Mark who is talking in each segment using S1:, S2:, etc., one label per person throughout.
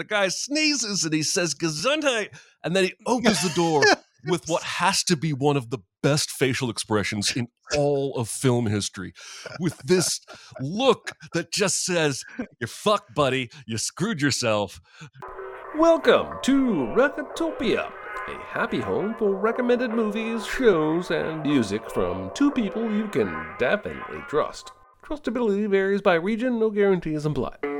S1: the guy sneezes and he says Gesundheit, and then he opens the door with what has to be one of the best facial expressions in all of film history, with this look that just says, "You're fucked, buddy. You screwed yourself."
S2: Welcome to Recotopia, a happy home for recommended movies, shows, and music from two people you can definitely trust. Trustability varies by region, no guarantees implied.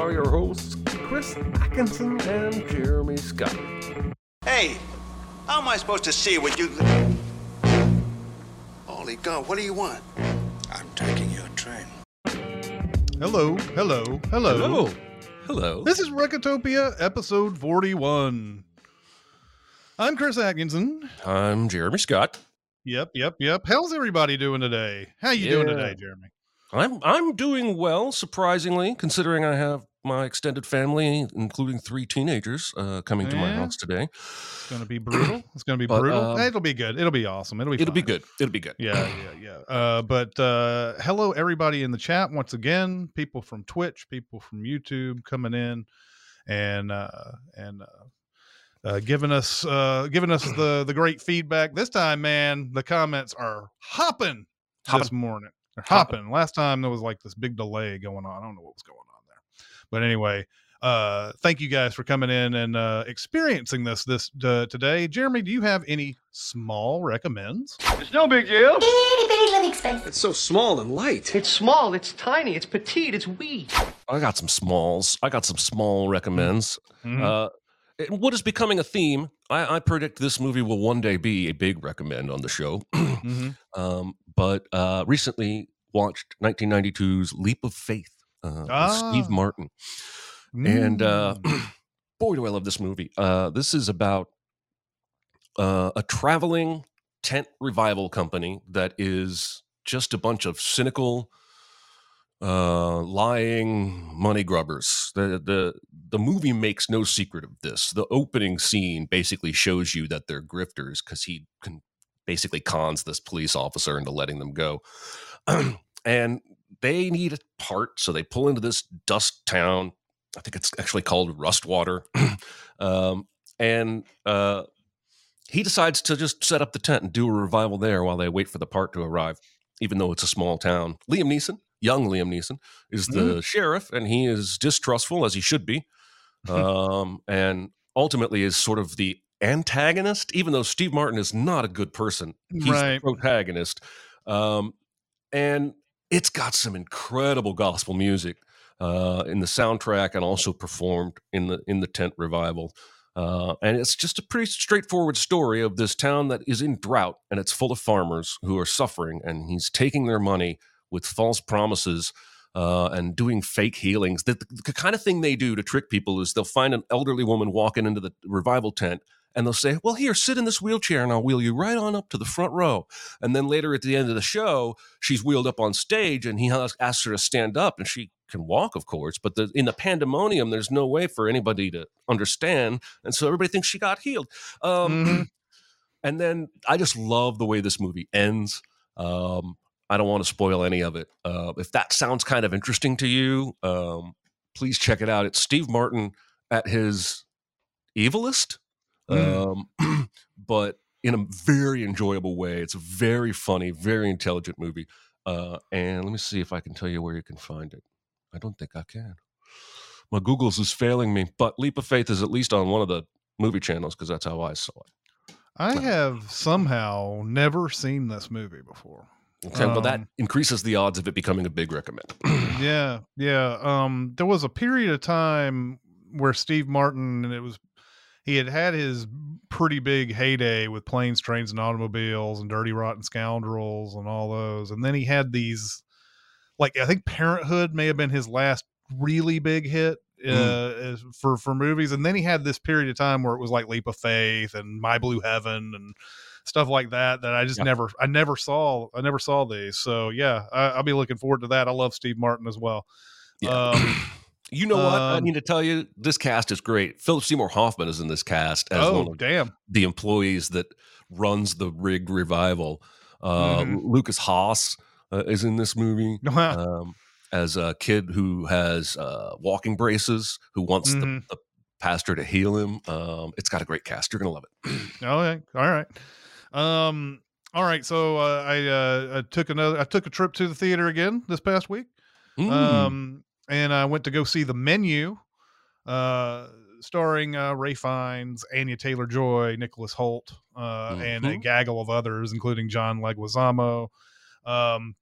S2: Are your hosts, Chris Atkinson and Jeremy Scott.
S3: Hey, how am I supposed to see what you. Holy God, what do you want? I'm taking your train.
S4: Hello, hello, hello.
S1: Hello, hello.
S4: This is Recotopia, episode 41. I'm Chris Atkinson.
S1: I'm Jeremy Scott.
S4: Yep, yep, yep. How's everybody doing today? How you doing today, Jeremy?
S1: I'm I'm doing well, surprisingly, considering I have my extended family, including three teenagers, uh, coming to my house today.
S4: It's going to be brutal. It's going to be
S1: But,
S4: brutal.
S1: um,
S4: It'll be good. It'll be awesome. It'll be
S1: It'll be good. It'll be good.
S4: Yeah, yeah, yeah. Uh, but uh, hello, everybody in the chat once again. People from Twitch, people from YouTube coming in, and uh, and uh, uh, giving us uh, giving us the the great feedback. This time, man, the comments are hopping, this morning. They're
S1: Hopping.
S4: hopping. Last time there was like this big delay going on. I don't know what was going on but anyway. Uh, thank you guys for coming in and uh, experiencing this this uh, today. Jeremy, do you have any small recommends?
S3: It's no big deal.
S5: Itty bitty living space.
S6: It's so small and light.
S7: It's small, it's tiny, it's petite, it's wee.
S1: I got some smalls. I got some small recommends.
S4: Mhm.
S1: Uh, and what is becoming a theme? I, I predict this movie will one day be a big recommend on the show.
S4: Mhm.
S1: um, but uh, recently watched 1992's Leap of Faith uh, with Steve
S4: Ah.
S1: Martin. And uh,
S4: Mm.
S1: boy, do I love this movie. Uh, this is about uh, a traveling tent revival company that is just a bunch of cynical, uh, lying money grubbers. The, the the movie makes no secret of this. The opening scene basically shows you that they're grifters because he can basically cons this police officer into letting them go. and they need a part, so they pull into this dust town. I think it's actually called Rustwater. um, and uh, he decides to just set up the tent and do a revival there while they wait for the part to arrive, even though it's a small town. Liam Neeson, young Liam Neeson, is the sheriff, and he is distrustful as he should be, um, and ultimately is sort of the antagonist. Even though Steve Martin is not a good person, he's
S4: Right.
S1: the protagonist, um, and it's got some incredible gospel music uh, in the soundtrack and also performed in the in the tent revival. Uh, and it's just a pretty straightforward story of this town that is in drought and it's full of farmers who are suffering, and he's taking their money with false promises uh, and doing fake healings. The, the kind of thing they do to trick people is they'll find an elderly woman walking into the revival tent. And they'll say, Well, here, sit in this wheelchair and I'll wheel you right on up to the front row. And then later at the end of the show, she's wheeled up on stage and he asks her to stand up and she can walk, of course. But the, in the pandemonium, there's no way for anybody to understand. And so everybody thinks she got healed. Um,
S4: Mhm.
S1: And then I just love the way this movie ends. Um, I don't want to spoil any of it. Uh, if that sounds kind of interesting to you, um, please check it out. It's Steve Martin at his evilest, um, but in a very enjoyable way. It's a very funny, very intelligent movie. Uh, and let me see if I can tell you where you can find it. I don't think I can. My Google's is failing me, but Leap of Faith is at least on one of the movie channels because that's how I saw it.
S4: I have somehow never seen this movie before.
S1: Okay, well, that
S4: Um,
S1: increases the odds of it becoming a big recommend.
S4: yeah, yeah. Um, there was a period of time where Steve Martin and it was he had had his pretty big heyday with planes, trains, and automobiles and Dirty Rotten Scoundrels and all those, and then he had these like I think Parenthood may have been his last really big hit uh, as- for for movies, and then he had this period of time where it was like Leap of Faith and My Blue Heaven and stuff like that that I just
S1: Yeah.
S4: never I never saw I never saw these. So yeah, I, I'll be looking forward to that. I love Steve Martin as well.
S1: Yeah.
S4: Um,
S1: You know what? I
S4: Um,
S1: need to tell you, this cast is great. Philip Seymour Hoffman is in this cast as
S4: oh,
S1: one of
S4: damn.
S1: the employees that runs the rig revival. Uh,
S4: Mhm.
S1: Lukas Haas uh, is in this movie um, as a kid who has uh, walking braces, who wants the,
S4: Mhm.
S1: the pastor to heal him. Um, it's got a great cast. You're gonna love it.
S4: Okay. All right. Um. All right. So uh, I uh, I took another. I took a trip to the theater again this past week.
S1: Mm.
S4: Um. And I went to go see the menu, uh, starring uh, Ralph Fiennes, Anya Taylor Joy, Nicholas Hoult, uh, and a
S1: Mhm.
S4: gaggle of others, including John Leguizamo. Um.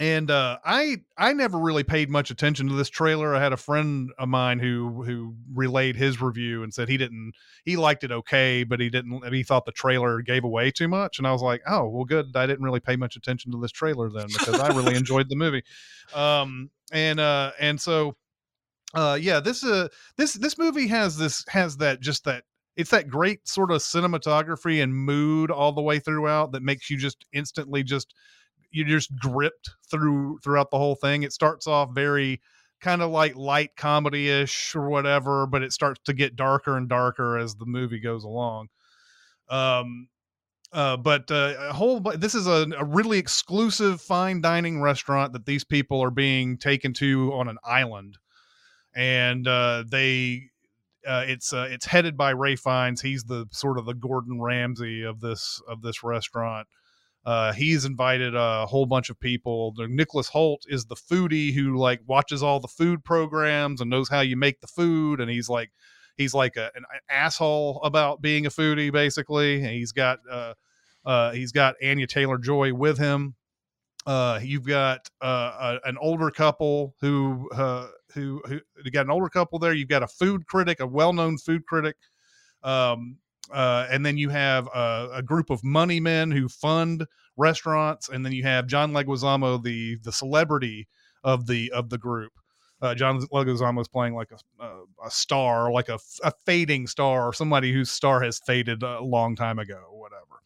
S4: And uh, I I never really paid much attention to this trailer. I had a friend of mine who who relayed his review and said he didn't he liked it okay, but he didn't. He thought the trailer gave away too much, and I was like, oh well, good. I didn't really pay much attention to this trailer then because I really enjoyed the movie. Um, and uh, and so, uh, yeah, this uh this this movie has this has that just that it's that great sort of cinematography and mood all the way throughout that makes you just instantly just you're just gripped through throughout the whole thing. It starts off very kind of like light comedy ish or whatever, but it starts to get darker and darker as the movie goes along. Um, uh, but uh, a whole this is a, a really exclusive fine dining restaurant that these people are being taken to on an island, and uh, they uh, it's uh, it's headed by Ralph Fiennes. He's the sort of the Gordon Ramsay of this of this restaurant. Uh, he's invited a whole bunch of people. Nicholas Hoult is the foodie who like watches all the food programs and knows how you make the food, and he's like he's like a, an asshole about being a foodie basically. And he's got uh, uh, he's got Anya Taylor Joy with him. Uh, you've got uh, a, an older couple who uh, who who you got an older couple there. You've got a food critic, a well-known food critic. Um, uh, and then you have a, a group of money men who fund restaurants, and then you have John Leguizamo, the the celebrity of the of the group. Uh, John Leguizamo is playing like a, a, a star, like a, a fading star, or somebody whose star has faded a long time ago, or whatever.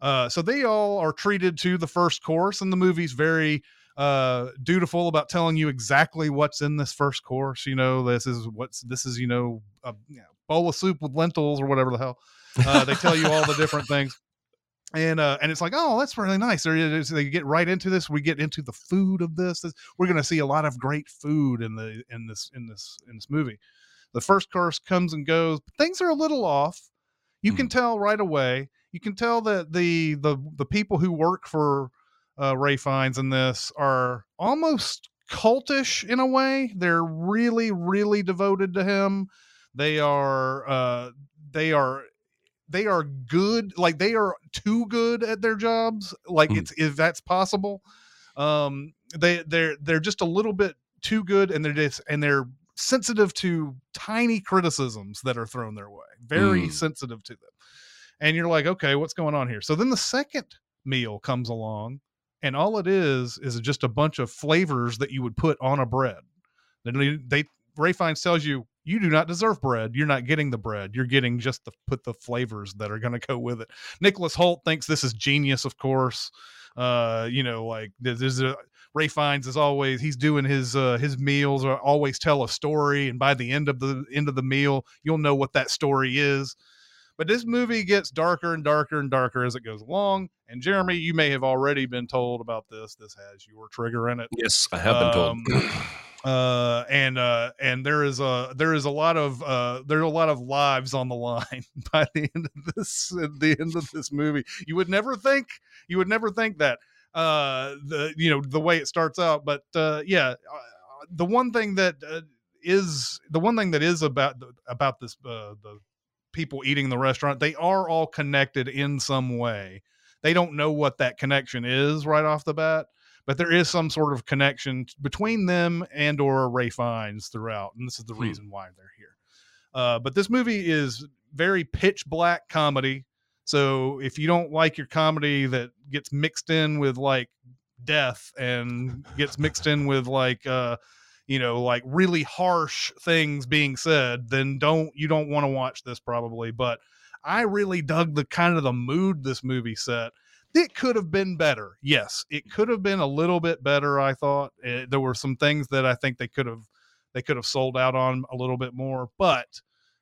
S4: Uh, so they all are treated to the first course, and the movie's very uh dutiful about telling you exactly what's in this first course you know this is what's this is you know a you know, bowl of soup with lentils or whatever the hell uh, they tell you all the different things and uh and it's like oh that's really nice is. they get right into this we get into the food of this, this we're going to see a lot of great food in the in this in this in this movie the first course comes and goes but things are a little off you can tell right away you can tell that the the the people who work for uh, Ralph Fiennes in this are almost cultish in a way. They're really, really devoted to him. They are, uh, they are, they are good. Like they are too good at their jobs. Like
S1: Mhm.
S4: it's if that's possible. Um, they they're they're just a little bit too good, and they're just and they're sensitive to tiny criticisms that are thrown their way. Very
S1: Mm.
S4: sensitive to them. And you're like, okay, what's going on here? So then the second meal comes along and all it is is just a bunch of flavors that you would put on a bread. Then they, they Ralph Fiennes tells you you do not deserve bread. You're not getting the bread. You're getting just the put the flavors that are going to go with it. Nicholas Hoult thinks this is genius, of course. Uh, you know, like there's, a Ralph Fiennes is always he's doing his uh, his meals or always tell a story, and by the end of the end of the meal, you'll know what that story is. But this movie gets darker and darker and darker as it goes along. And Jeremy, you may have already been told about this. This has your trigger in it.
S1: Yes, I have been told.
S4: Uh and uh and there is a there is a lot of uh there are a lot of lives on the line by the end of this at the end of this movie. You would never think you would never think that uh the you know the way it starts out but uh yeah uh, the one thing that uh, is the one thing that is about the, about this uh the people eating in the restaurant they are all connected in some way. They don't know what that connection is right off the bat but there is some sort of connection between them and or Ralph Fiennes throughout, and this is the
S1: Hmm.
S4: reason why they're here. Uh, but this movie is very pitch black comedy. So if you don't like your comedy that gets mixed in with like death and gets mixed in with like uh you know like really harsh things being said then don't you don't want to watch this probably but i really dug the kind of the mood this movie set it could have been better. Yes, it could have been a little bit better. I thought Uh, there were some things that I think they could have they could have sold out on a little bit more. But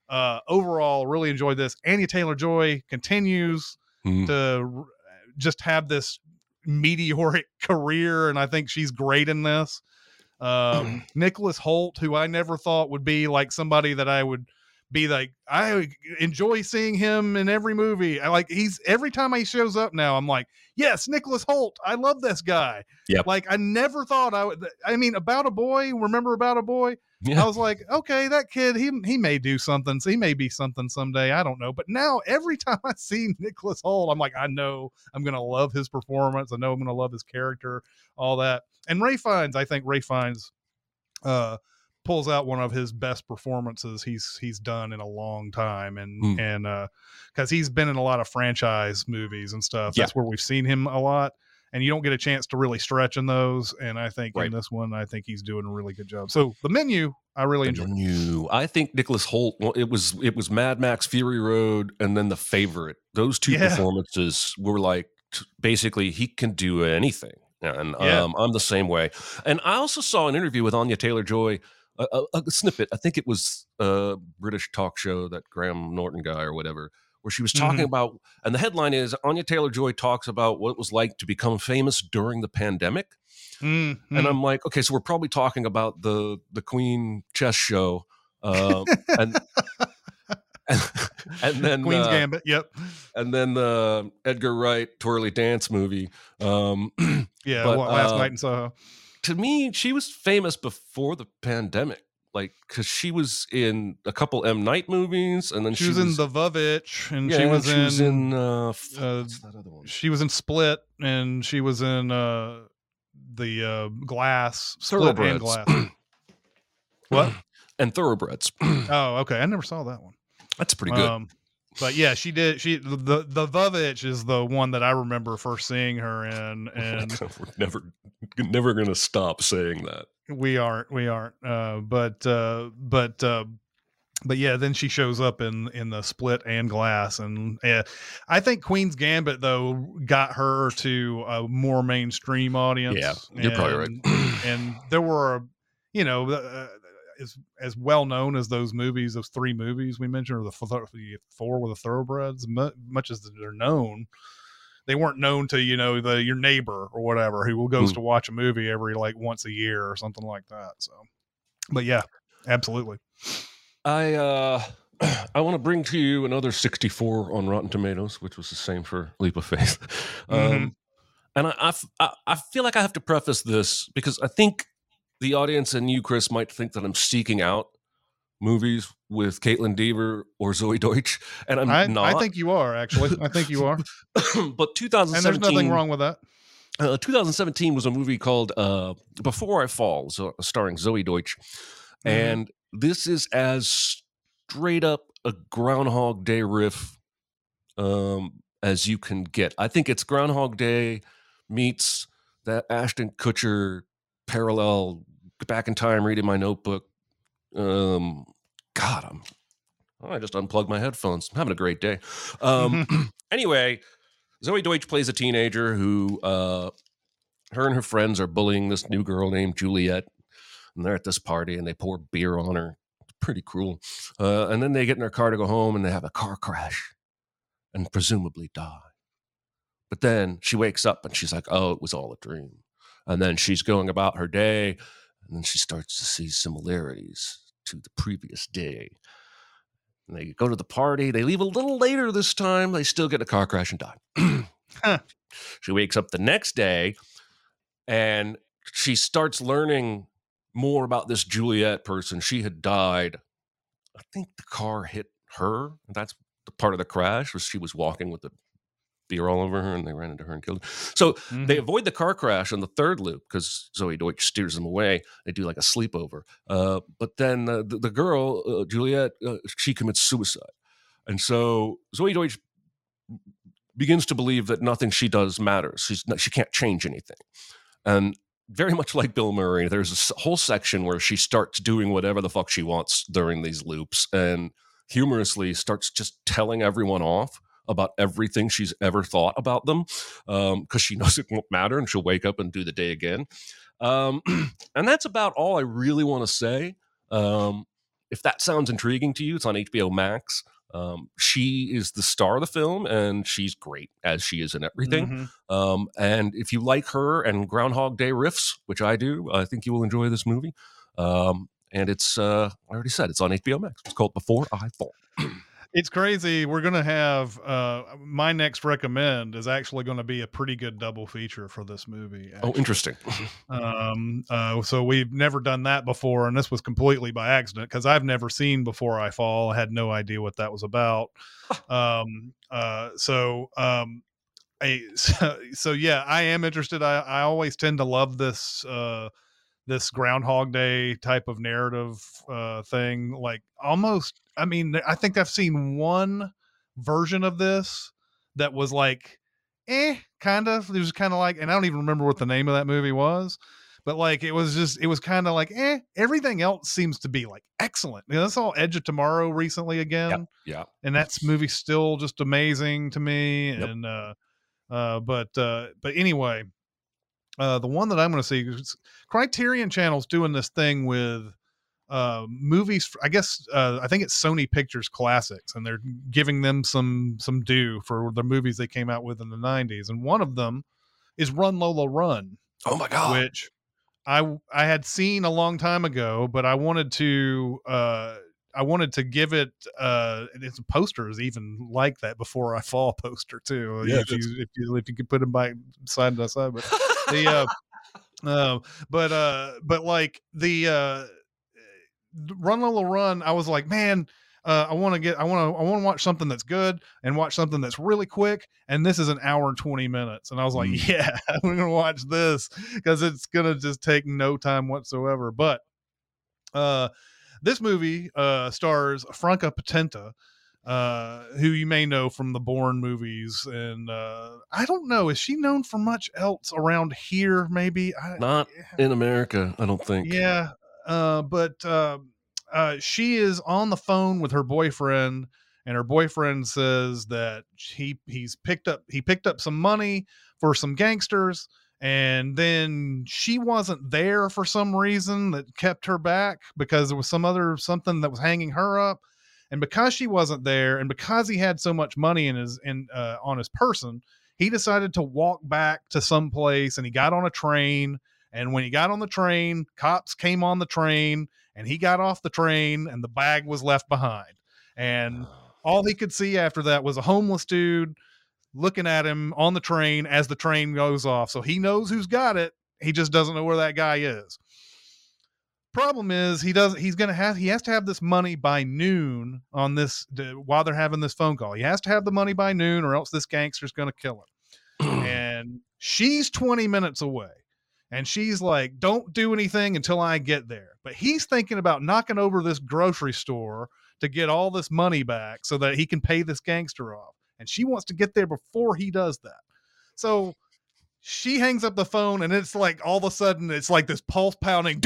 S4: uh, overall, really enjoyed this. Annie Taylor Joy continues
S1: Mm.
S4: to r- just have this meteoric career, and I think she's great in this. Um, Nicholas Hoult, who I never thought would be like somebody that I would be like, I enjoy seeing him in every movie. I like he's every time he shows up now, I'm like, yes, Nicholas Hoult. I love this guy.
S1: Yeah.
S4: Like I never thought I would. I mean, about a boy. Remember about a boy?
S1: Yeah.
S4: I was like, okay, that kid, he he may do something. So he may be something someday. I don't know. But now every time I see Nicholas Hoult, I'm like, I know I'm gonna love his performance. I know I'm gonna love his character, all that. And Ralph Fiennes, I think Ralph Fiennes uh pulls out one of his best performances he's he's done in a long time and
S1: Mm.
S4: and uh because he's been in a lot of franchise movies and stuff
S1: Yeah.
S4: that's where we've seen him a lot and you don't get a chance to really stretch in those and i think
S1: Right.
S4: in this one i think he's doing a really good job so the menu i really
S1: The
S4: enjoyed
S1: menu. I think Nicholas Hoult. Well, it was it was Mad Max Fury Road, and then the favorite. Those two
S4: Yeah.
S1: performances were like t- basically he can do anything, and
S4: Yeah.
S1: um, I'm the same way. And I also saw an interview with Anya Taylor Joy. A, a, a snippet. I think it was a British talk show that Graham Norton guy or whatever, where she was talking
S4: Mhm.
S1: about, and the headline is Anya Taylor Joy talks about what it was like to become famous during the pandemic.
S4: Mm,
S1: and. I'm like, okay, so we're probably talking about the the Queen chess show, uh, and, and then
S4: queen's
S1: uh,
S4: gambit yep
S1: and then the Edgar Wright twirly dance movie. Um,
S4: yeah
S1: but,
S4: last
S1: uh,
S4: night in soho
S1: to me, she was famous before the pandemic, like because she was in a couple M Night movies, and then
S4: she, was, in the vovitch and
S1: yeah,
S4: she was
S1: she
S4: in,
S1: was in uh,
S4: uh,
S1: that other one?
S4: she was in split and she was in uh the uh glass split and
S1: Thoroughbreds.
S4: glass what
S1: and Thoroughbreds.
S4: oh okay i never saw that one
S1: That's pretty good.
S4: Um, but yeah, she did. She the the Vovitch is the one that I remember first seeing her in, and
S1: we're never never gonna stop saying that.
S4: we aren't we aren't. Uh, but uh, but uh, but yeah, then she shows up in in the Split and Glass, and uh, I think Queen's Gambit though got her to a more mainstream audience.
S1: Yeah, you're probably right.
S4: and- and there were, you know, uh, as as well known as those movies, those three movies we mentioned, or the, the four with the thoroughbreds, mu- much as they're known, they weren't known to you know the your neighbor or whatever who goes
S1: Mm.
S4: to watch a movie every like once a year or something like that. So, but yeah, absolutely.
S1: I uh I want to bring to you another 64 on Rotten Tomatoes, which was the same for Leap of Faith. Um,
S4: Mhm.
S1: and I, I f- I- I feel like I have to preface this because I think the audience and you, Chris, might think that I'm seeking out movies with Kaitlyn Dever or Zoey Deutch, and I'm
S4: I,
S1: not.
S4: I think you are actually. I think you are,
S1: but
S4: and
S1: 2017,
S4: there's nothing wrong with that.
S1: uh, 2017 was a movie called uh, Before I Fall, so, starring Zoey Deutch.
S4: Mhm.
S1: And this is as straight up a Groundhog Day riff um, as you can get. I think it's Groundhog Day meets that Ashton Kutcher parallel back in time reading my notebook. Um, God, I'm. I just unplugged my headphones. I'm having a great day. Um, anyway, Zoey Deutch plays a teenager who, uh, her and her friends are bullying this new girl named Juliet. And they're at this party and they pour beer on her. It's pretty cruel. Uh, and then they get in their car to go home and they have a car crash and presumably die. But then she wakes up and she's like, oh, it was all a dream. And then she's going about her day and then she starts to see similarities to the previous day. And they go to the party. They leave a little later this time. They still get in a car crash and die.
S4: Huh.
S1: She wakes up the next day and she starts learning more about this Juliet person. She had died. I think the car hit her. That's the part of the crash was she was walking with the beer all over her and they ran into her and killed her. So they
S4: Mhm.
S1: avoid the car crash on the third loop because Zoey Deutch steers them away. They do like a sleepover. Uh, but then uh, the, the girl, uh, Juliet, uh, she commits suicide. And so Zoey Deutch begins to believe that nothing she does matters. She's not, she can't change anything. And very much like Bill Murray, there's a whole section where she starts doing whatever the fuck she wants during these loops and humorously starts just telling everyone off about everything she's ever thought about them because she knows it won't matter and she'll wake up and do the day again. Um, and that's about all I really want to say Um, if that sounds intriguing to you, it's on HBO Max. Um, she is the star of the film, and she's great as she is in everything.
S4: Mhm.
S1: Um, and if you like her and Groundhog Day riffs, which I do, I think you will enjoy this movie. Um, and it's uh, I already said it's on HBO Max. It's called Before I Fall.
S4: It's crazy. We're gonna have uh my next recommend is actually gonna be a pretty good double feature for this movie.
S1: Oh, interesting.
S4: Um, uh, so we've never done that before, and this was completely by accident because I've never seen Before I Fall. I had no idea what that was about. um, uh, so, um, I, so, so yeah, I am interested. I, I always tend to love this, uh, this Groundhog Day type of narrative, uh, thing. Like almost, I mean, I think I've seen one version of this that was like, eh, kind of. It was kind of like, and I don't even remember what the name of that movie was, but like it was just, it was kind of like, eh. Everything else seems to be like excellent. You know, I saw Edge of Tomorrow recently again,
S1: Yeah.
S4: and that's movie still just amazing to me.
S1: Yep.
S4: And uh, uh, but uh, but anyway, uh, the one that I'm going to see, is Criterion Channel's doing this thing with uh movies i guess uh i think it's sony pictures classics and they're giving them some some due for the movies they came out with in the 90s and one of them is run lola run
S1: Oh my god.
S4: which i i had seen a long time ago but i wanted to uh i wanted to give it uh its poster is even like that before i fall poster too
S1: Yeah,
S4: if you if you if you could put them by side by side but the uh uh, but uh but like the uh run Lola run i was like man uh, I want to get, I want to, I want to watch something that's good and watch something that's really quick. And this is an hour and 20 minutes. And I was like,
S1: Mm.
S4: yeah, we're going to watch this because it's going to just take no time whatsoever. But, uh, this movie, uh, stars Franka Potente, uh, who you may know from the Bourne movies. And, uh, I don't know, is she known for much else around here? Maybe I,
S1: Not in America, I don't think.
S4: yeah, uh, but uh, uh, she is on the phone with her boyfriend, and her boyfriend says that he he's picked up he picked up some money for some gangsters, and then she wasn't there for some reason that kept her back because there was some other something that was hanging her up. And because she wasn't there, and because he had so much money in his in uh, on his person, he decided to walk back to some place, and he got on a train. And when he got on the train, cops came on the train and he got off the train and the bag was left behind. And all he could see after that was a homeless dude looking at him on the train as the train goes off. So he knows who's got it. He just doesn't know where that guy is. Problem is he does he's going to have he has to have this money by noon on this while they're having this phone call. He has to have the money by noon or else this gangster's going to kill him and she's 20 minutes away and she's like don't do anything until i get there but he's thinking about knocking over this grocery store to get all this money back so that he can pay this gangster off and she wants to get there before he does that. So she hangs up the phone and it's like all of a sudden it's like this pulse pounding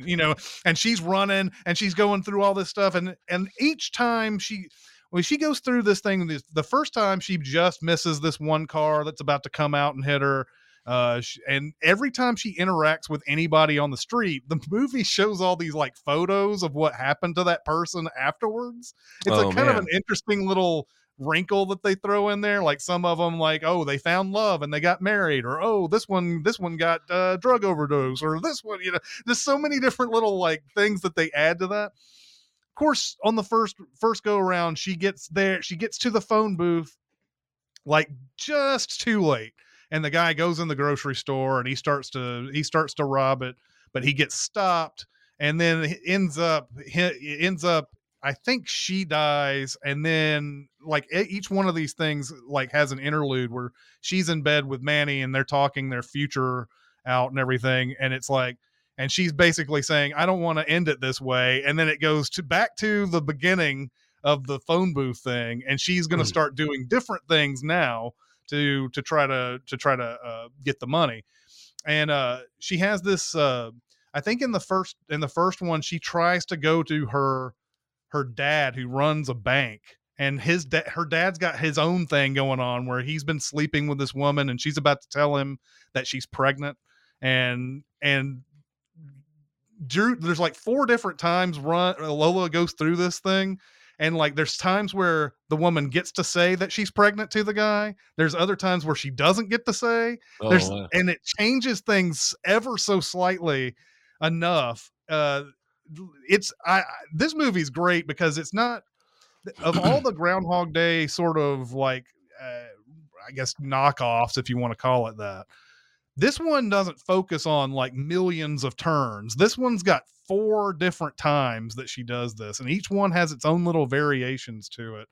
S4: you know and she's running and she's going through all this stuff and and each time she when she goes through this thing the first time she just misses this one car that's about to come out and hit her uh sh- and every time she interacts with anybody on the street the movie shows all these like photos of what happened to that person afterwards. It's
S1: Oh,
S4: a kind of an interesting little wrinkle that they throw in there like some of them like oh they found love and they got married or oh this one this one got uh, drug overdose or this one you know there's so many different little like things that they add to that. Of course on the first first go around she gets there she gets to the phone booth like just too late and the guy goes in the grocery store and he starts to he starts to rob it but he gets stopped and then ends up ends up i think she dies and then like each one of these things like has an interlude where she's in bed with manny and they're talking their future out and everything and it's like and she's basically saying i don't want to end it this way and then it goes to back to the beginning of the phone booth thing and she's going to
S1: Mm.
S4: start doing different things now to to try to to try to uh, get the money. And uh she has this uh i think in the first in the first one she tries to go to her her dad who runs a bank and his da- her dad's got his own thing going on where he's been sleeping with this woman and she's about to tell him that she's pregnant. And and Drew, there's like four different times run Lola goes through this thing, and like there's times where the woman gets to say that she's pregnant to the guy. There's other times where she doesn't get to say.
S1: Oh,
S4: There's
S1: wow.
S4: and it changes things ever so slightly enough. Uh, it's I, I this movie's great because it's not of all the Groundhog Day sort of like uh, I guess knockoffs, if you want to call it that. This one doesn't focus on like millions of turns. This one's got four different times that she does this, and each one has its own little variations to it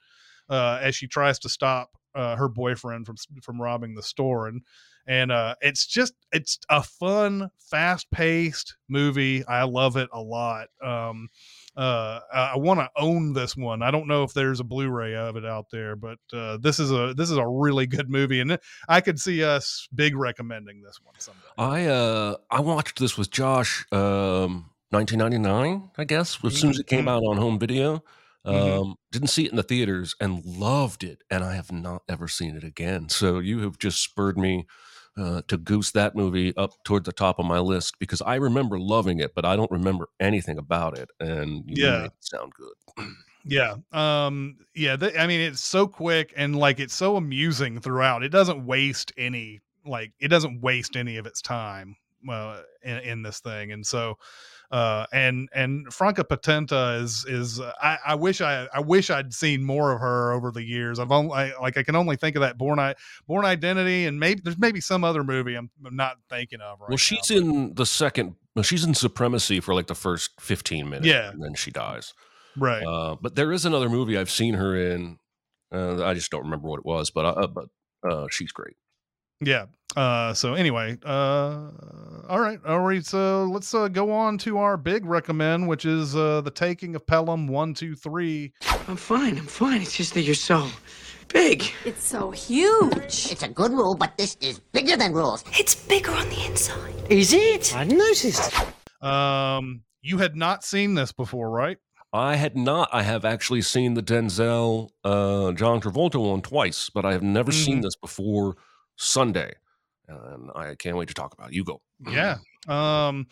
S4: uh, as she tries to stop uh, her boyfriend from from robbing the store. And and uh, it's just it's a fun, fast paced movie. I love it a lot. Um, uh, I want to own this one. I don't know if there's a Blu-ray of it out there, but uh, this is a this is a really good movie, and I could see us big recommending this one someday.
S1: I uh I watched this with Josh um 1999, I guess, as soon as it came
S4: Mhm.
S1: out on home video. Um
S4: Mhm.
S1: didn't see it in the theaters and loved it and I have not ever seen it again. So you have just spurred me uh, to goose that movie up toward the top of my list because I remember loving it, but I don't remember anything about it. And you
S4: Yeah.
S1: it sound good.
S4: Yeah. Um yeah, th- I mean it's so quick and like it's so amusing throughout. It doesn't waste any like it doesn't waste any of its time uh, in, in this thing. And so uh and and Franka Potente is is uh, I, I wish I I wish I'd seen more of her over the years. I've only I, like I can only think of that Bourne I Bourne Identity and maybe there's maybe some other movie I'm, I'm not thinking of right
S1: well, she's
S4: now,
S1: in the second, well, she's in Supremacy for like the first 15 minutes.
S4: Yeah.
S1: And then she dies.
S4: right.
S1: Uh, but there is another movie I've seen her in. Uh, I just don't remember what it was, but uh, but uh, she's great.
S4: Yeah. Uh so anyway, uh all right. All right. So let's uh, go on to our big recommend, which is uh the taking of Pelham one, two, three.
S5: I'm fine. I'm fine. It's just that you're so big.
S6: It's so huge.
S8: It's a good rule, but this is bigger than rules.
S6: It's bigger on the inside.
S5: Is it? I noticed.
S4: Um you had not seen this before, right?
S1: I had not. I have actually seen the Denzel uh, John Travolta one twice, but I have never seen
S4: Mhm.
S1: this before Sunday, and I can't wait to talk about. it. You go.
S4: Yeah. Um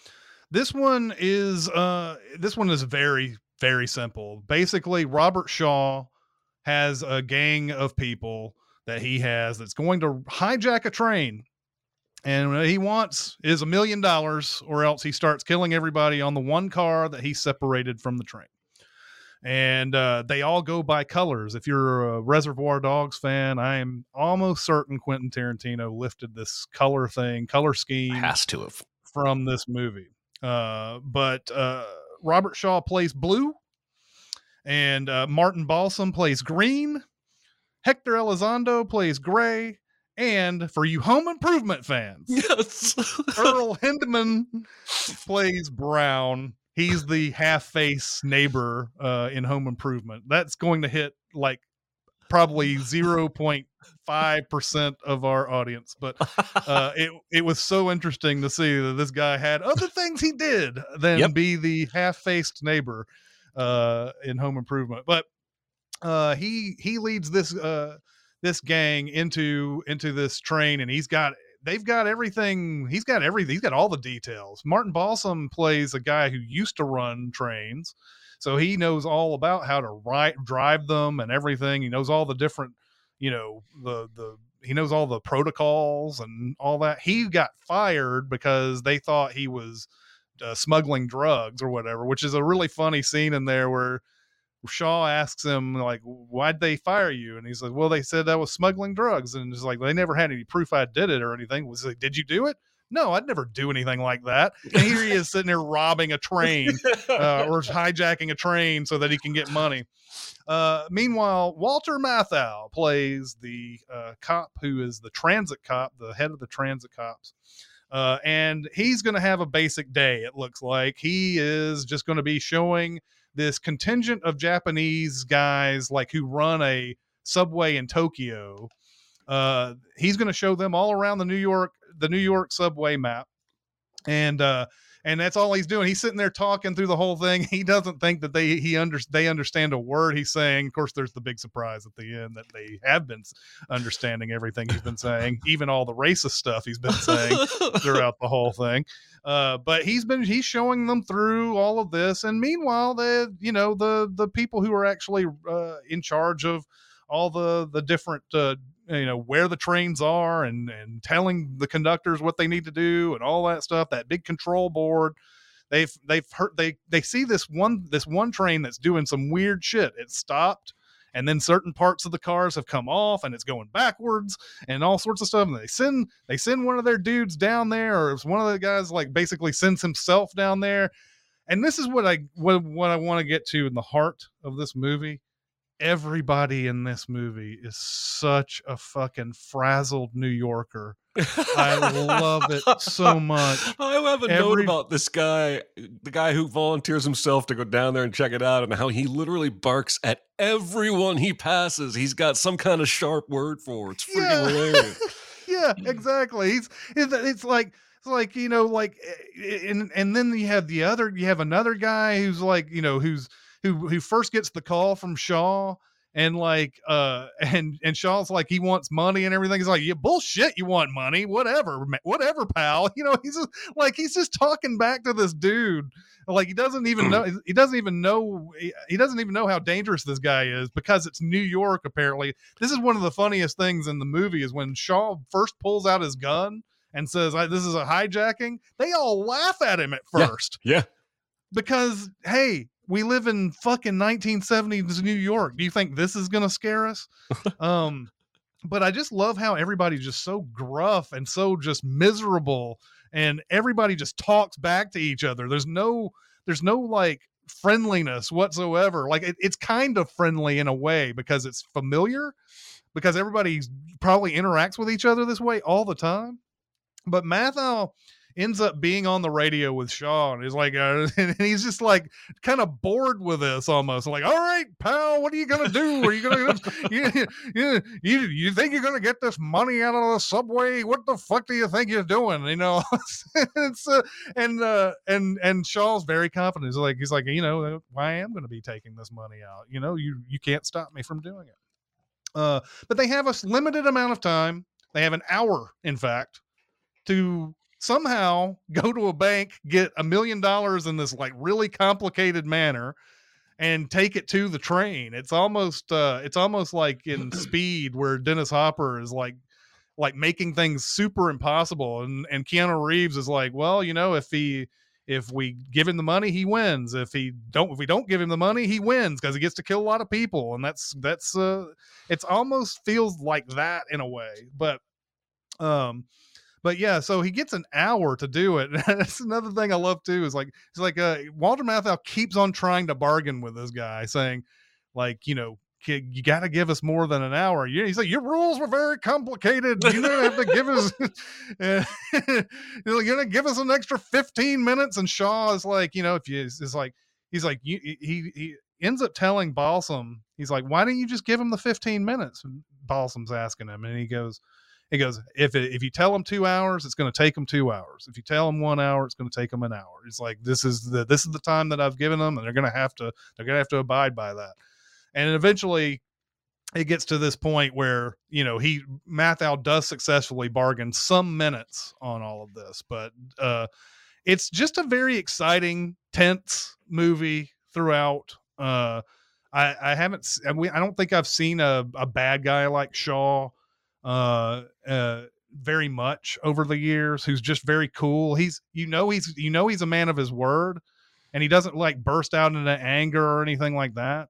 S4: this one is uh this one is very very simple. Basically, Robert Shaw has a gang of people that he has that's going to hijack a train. And what he wants is a million dollars, or else he starts killing everybody on the one car that he separated from the train. And uh, they all go by colors. If you're a Reservoir Dogs fan, I am almost certain Quentin Tarantino lifted this color thing, color scheme
S1: Has to have.
S4: from this movie. Uh, but uh, Robert Shaw plays blue, and uh, Martin Balsam plays green. Hector Elizondo plays gray, and for you home improvement fans,
S1: Yes.
S4: Earl Hindman plays brown. He's the half face neighbor uh, in Home Improvement. That's going to hit like probably 0.5% of our audience. But uh, it, it was so interesting to see that this guy had other things he did than
S1: Yep.
S4: be the half faced neighbor uh, in Home Improvement. But uh, he he leads this uh, this gang into into this train, and he's got they've got everything. He's got everything. He's got all the details. Martin Balsam plays a guy who used to run trains, so he knows all about how to ride, drive them and everything. He knows all the different, you know, the the he knows all the protocols and all that. He got fired because they thought he was uh, smuggling drugs or whatever, which is a really funny scene in there where Shaw asks him like, "Why'd they fire you?" And he's like, "Well, they said I was smuggling drugs." And it's like they never had any proof I did it or anything. Was like, "Did you do it?" No, I'd never do anything like that. And here he is sitting there robbing a train uh, or hijacking a train so that he can get money. Uh, meanwhile, Walter Matthau plays the uh, cop who is the transit cop, the head of the transit cops. Uh, and he's going to have a basic day, it looks like. He is just going to be showing this contingent of Japanese guys, like who run a subway in Tokyo. Uh, he's going to show them all around the New York, the New York subway map. And, uh, and that's all he's doing. He's sitting there talking through the whole thing. He doesn't think that they he under they understand a word he's saying. Of course, there's the big surprise at the end that they have been understanding everything he's been saying, even all the racist stuff he's been saying throughout the whole thing. Uh, but he's been he's showing them through all of this, and meanwhile, the you know the the people who are actually uh, in charge of all the the different uh, you know where the trains are and and telling the conductors what they need to do and all that stuff. That big control board. They've they've heard they they see this one this one train that's doing some weird shit. It stopped and then certain parts of the cars have come off and it's going backwards and all sorts of stuff and they send they send one of their dudes down there or it's one of the guys like basically sends himself down there and this is what i what, what i want to get to in the heart of this movie everybody in this movie is such a fucking frazzled new yorker i love it so much
S1: I have a note about this guy, the guy who volunteers himself to go down there and check it out, and how he literally barks at everyone he passes. He's got some kind of sharp word for. it. It's freaking
S4: Yeah.
S1: hilarious.
S4: yeah, exactly. He's it's, like it's like you know like eh, and and then you have the other you have another guy who's like you know who's who who first gets the call from Shaw and like uh and and Shaw's like he wants money and everything. He's like yeah bullshit. You want money? Whatever, whatever, pal. You know he's just like he's just talking back to this dude. Like he doesn't even know he doesn't even know he, he doesn't even know how dangerous this guy is because it's New York apparently this is one of the funniest things in the movie is when Shaw first pulls out his gun and says, "I- "This is a hijacking." They all laugh at him at
S1: Yeah.
S4: first
S1: Yeah.
S4: because, hey, we live in fucking 1970s New York. Do you think this is gonna scare us? um, but I just love how everybody's just so gruff and so just miserable, and everybody just talks back to each other. There's no, there's no like friendliness whatsoever. Like it, it's kind of friendly in a way because it's familiar, because everybody probably interacts with each other this way all the time. But Matthau ends up being on the radio with and he's like, uh, and he's just like kind of bored with this almost like, all right, pal, what are you gonna do? Are you gonna you, you, you, you think you're gonna get this money out of the subway? What the fuck do you think you're doing? You know, it's uh, and uh, and and Shaw's very confident. He's like, he's like, you know, I am gonna be taking this money out. You know, you you can't stop me from doing it. Uh, but they have a limited amount of time. They have an hour, in fact, to somehow go to a bank, get a million dollars in this like really complicated manner, and take it to the train. It's almost uh it's almost like in speed where Dennis Hopper is like like making things super impossible and and Keanu Reeves is like, well, you know, if he if we give him the money, he wins. If he don't if we don't give him the money, he wins because he gets to kill a lot of people. And that's that's uh it's almost feels like that in a way. But um but yeah, so he gets an hour to do it. That's another thing I love too. Is like it's like uh, Walter Matthau keeps on trying to bargain with this guy, saying, like, you know, you got to give us more than an hour. He's like, your rules were very complicated. You don't have to give us. uh, you're gonna give us an extra fifteen minutes. And Shaw is like, you know, if you is like, he's like, you, he he ends up telling Balsam, he's like, why don't you just give him the fifteen minutes? Balsam's asking him, and he goes. He goes, if it, if you tell them two hours, it's going to take them two hours. If you tell them one hour, it's going to take them an hour. It's like this is the this is the time that I've given them, and they're going to have to they're going to have to abide by that. And eventually, it gets to this point where you know he Matthau does successfully bargain some minutes on all of this, but uh, it's just a very exciting, tense movie throughout. Uh, I, I haven't I don't think I've seen a, a bad guy like Shaw uh, uh, very much over the years who's just very cool. He's you know he's you know he's a man of his word and he doesn't like burst out into anger or anything like that.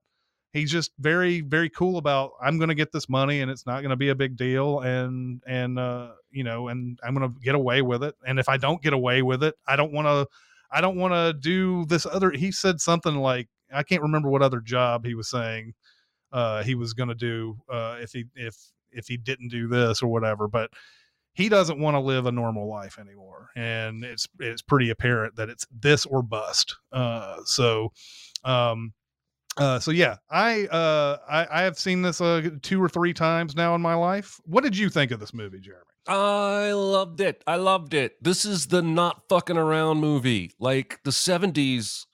S4: He's just very very cool about I'm going to get this money and it's not going to be a big deal and and uh you know and I'm going to get away with it and if I don't get away with it, I don't want to I don't want to do this other he said something like I can't remember what other job he was saying uh he was going to do uh if he if if he didn't do this or whatever but he doesn't want to live a normal life anymore and it's it's pretty apparent that it's this or bust uh so um Uh, so yeah, I uh I, I have seen this uh two or three times now in my life. What did you think of this movie, Jeremy?
S1: I loved it. I loved it. This is the not fucking around movie. Like the 70s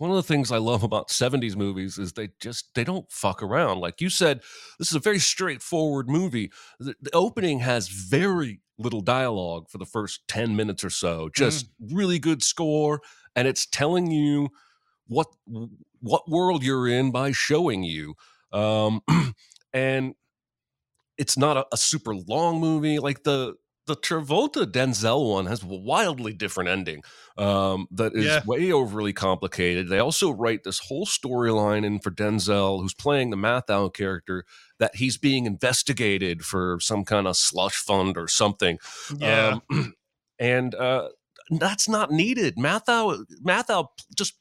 S1: one of the things I love about 70s movies is they just they don't fuck around. Like you said, this is a very straightforward movie. The, the opening has very little dialogue for the first 10 minutes or so. Just really good score and it's telling you what what world you're in by showing you. Um and it's not a, a super long movie like the the Travolta Denzel one has a wildly different ending um, that is
S4: Yeah.
S1: way overly complicated. They also write this whole storyline in for Denzel, who's playing the Matthau character, that he's being investigated for some kind of slush fund or something.
S4: Yeah.
S1: Um, and uh, that's not needed. Matthau, Matthau just,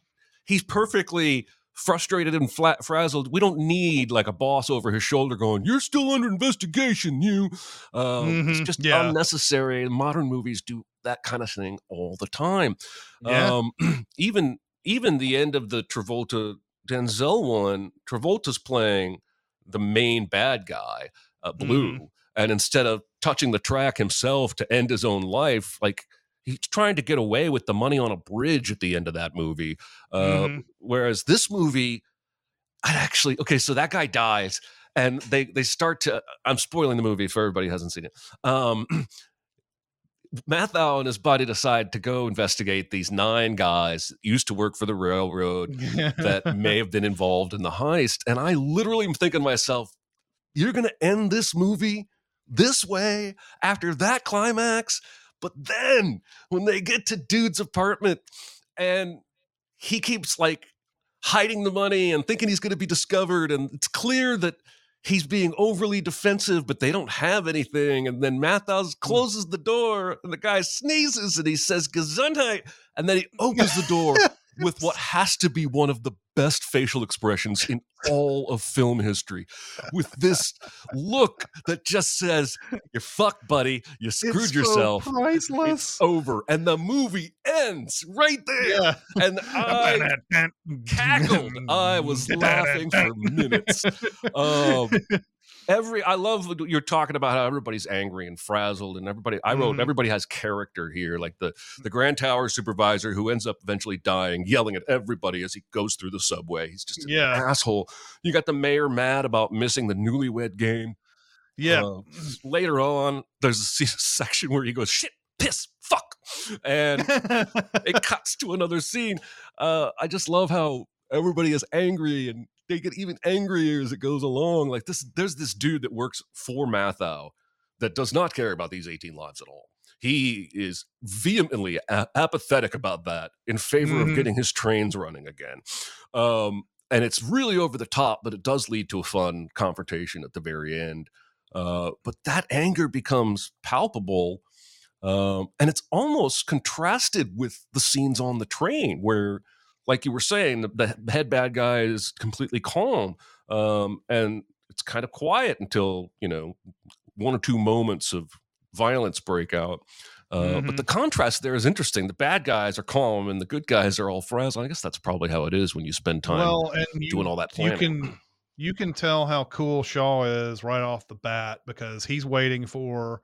S1: he's perfectly frustrated and flat frazzled. We don't need like a boss over his shoulder going, "You're still under investigation." You, um, it's
S4: Mhm,
S1: just
S4: yeah.
S1: unnecessary. Modern movies do that kind of thing all the time.
S4: Yeah.
S1: Um, even even the end of the Travolta Denzel one, Travolta's playing the main bad guy, uh, Blue,
S4: Mm-hmm.
S1: and instead of touching the track himself to end his own life, like he's trying to get away with the money on a bridge at the end of that movie. Uh,
S4: Mhm.
S1: Whereas this movie, I'd actually okay. So that guy dies, and they they start to. I'm spoiling the movie for everybody who hasn't seen it. Um, Matthau and his buddy decide to go investigate these nine guys used to work for the railroad that may have been involved in the heist. And I literally am thinking to myself, you're going to end this movie this way after that climax. But then when they get to Dude's apartment and he keeps like hiding the money and thinking he's going to be discovered, and it's clear that he's being overly defensive, but they don't have anything. And then Matthau's mm. closes the door, and the guy sneezes, and he says "Gesundheit," and then he opens the door with what has to be one of the best facial expressions in all of film history, with this look that just says, "You're fucked, buddy. You screwed
S4: It's so
S1: yourself."
S4: priceless.
S1: It's over, and the movie ends right there.
S4: yeah.
S1: And I cackled. I was laughing for minutes. Um, every I love you're talking about how everybody's angry and frazzled, and everybody. I wrote
S4: Mhm.
S1: everybody has character here, like the the Grand Tower supervisor who ends up eventually dying, yelling at everybody as he goes through the subway. He's just an
S4: Yeah.
S1: asshole. You got the mayor mad about missing the newlywed game.
S4: Yeah.
S1: Uh, later on, there's a se- section where he goes shit, piss, fuck, and it cuts to another scene. Uh, I just love how everybody is angry and they get even angrier as it goes along. Like this, there's this dude that works for Matthau that does not care about these 18 lives at all. He is vehemently a- apathetic about that in favor
S4: Mhm.
S1: of getting his trains running again. Um, and it's really over the top, but it does lead to a fun confrontation at the very end. Uh, but that anger becomes palpable um, and it's almost contrasted with the scenes on the train where like you were saying the, the head bad guy is completely calm um, and it's kind of quiet until you know one or two moments of violence break out uh, but the contrast there is interesting. The bad guys are calm and the good guys are all frazzled i guess that's probably how it is when you spend time
S4: well, you,
S1: doing all that
S4: you can you can tell how cool Shaw is right off the bat because he's waiting for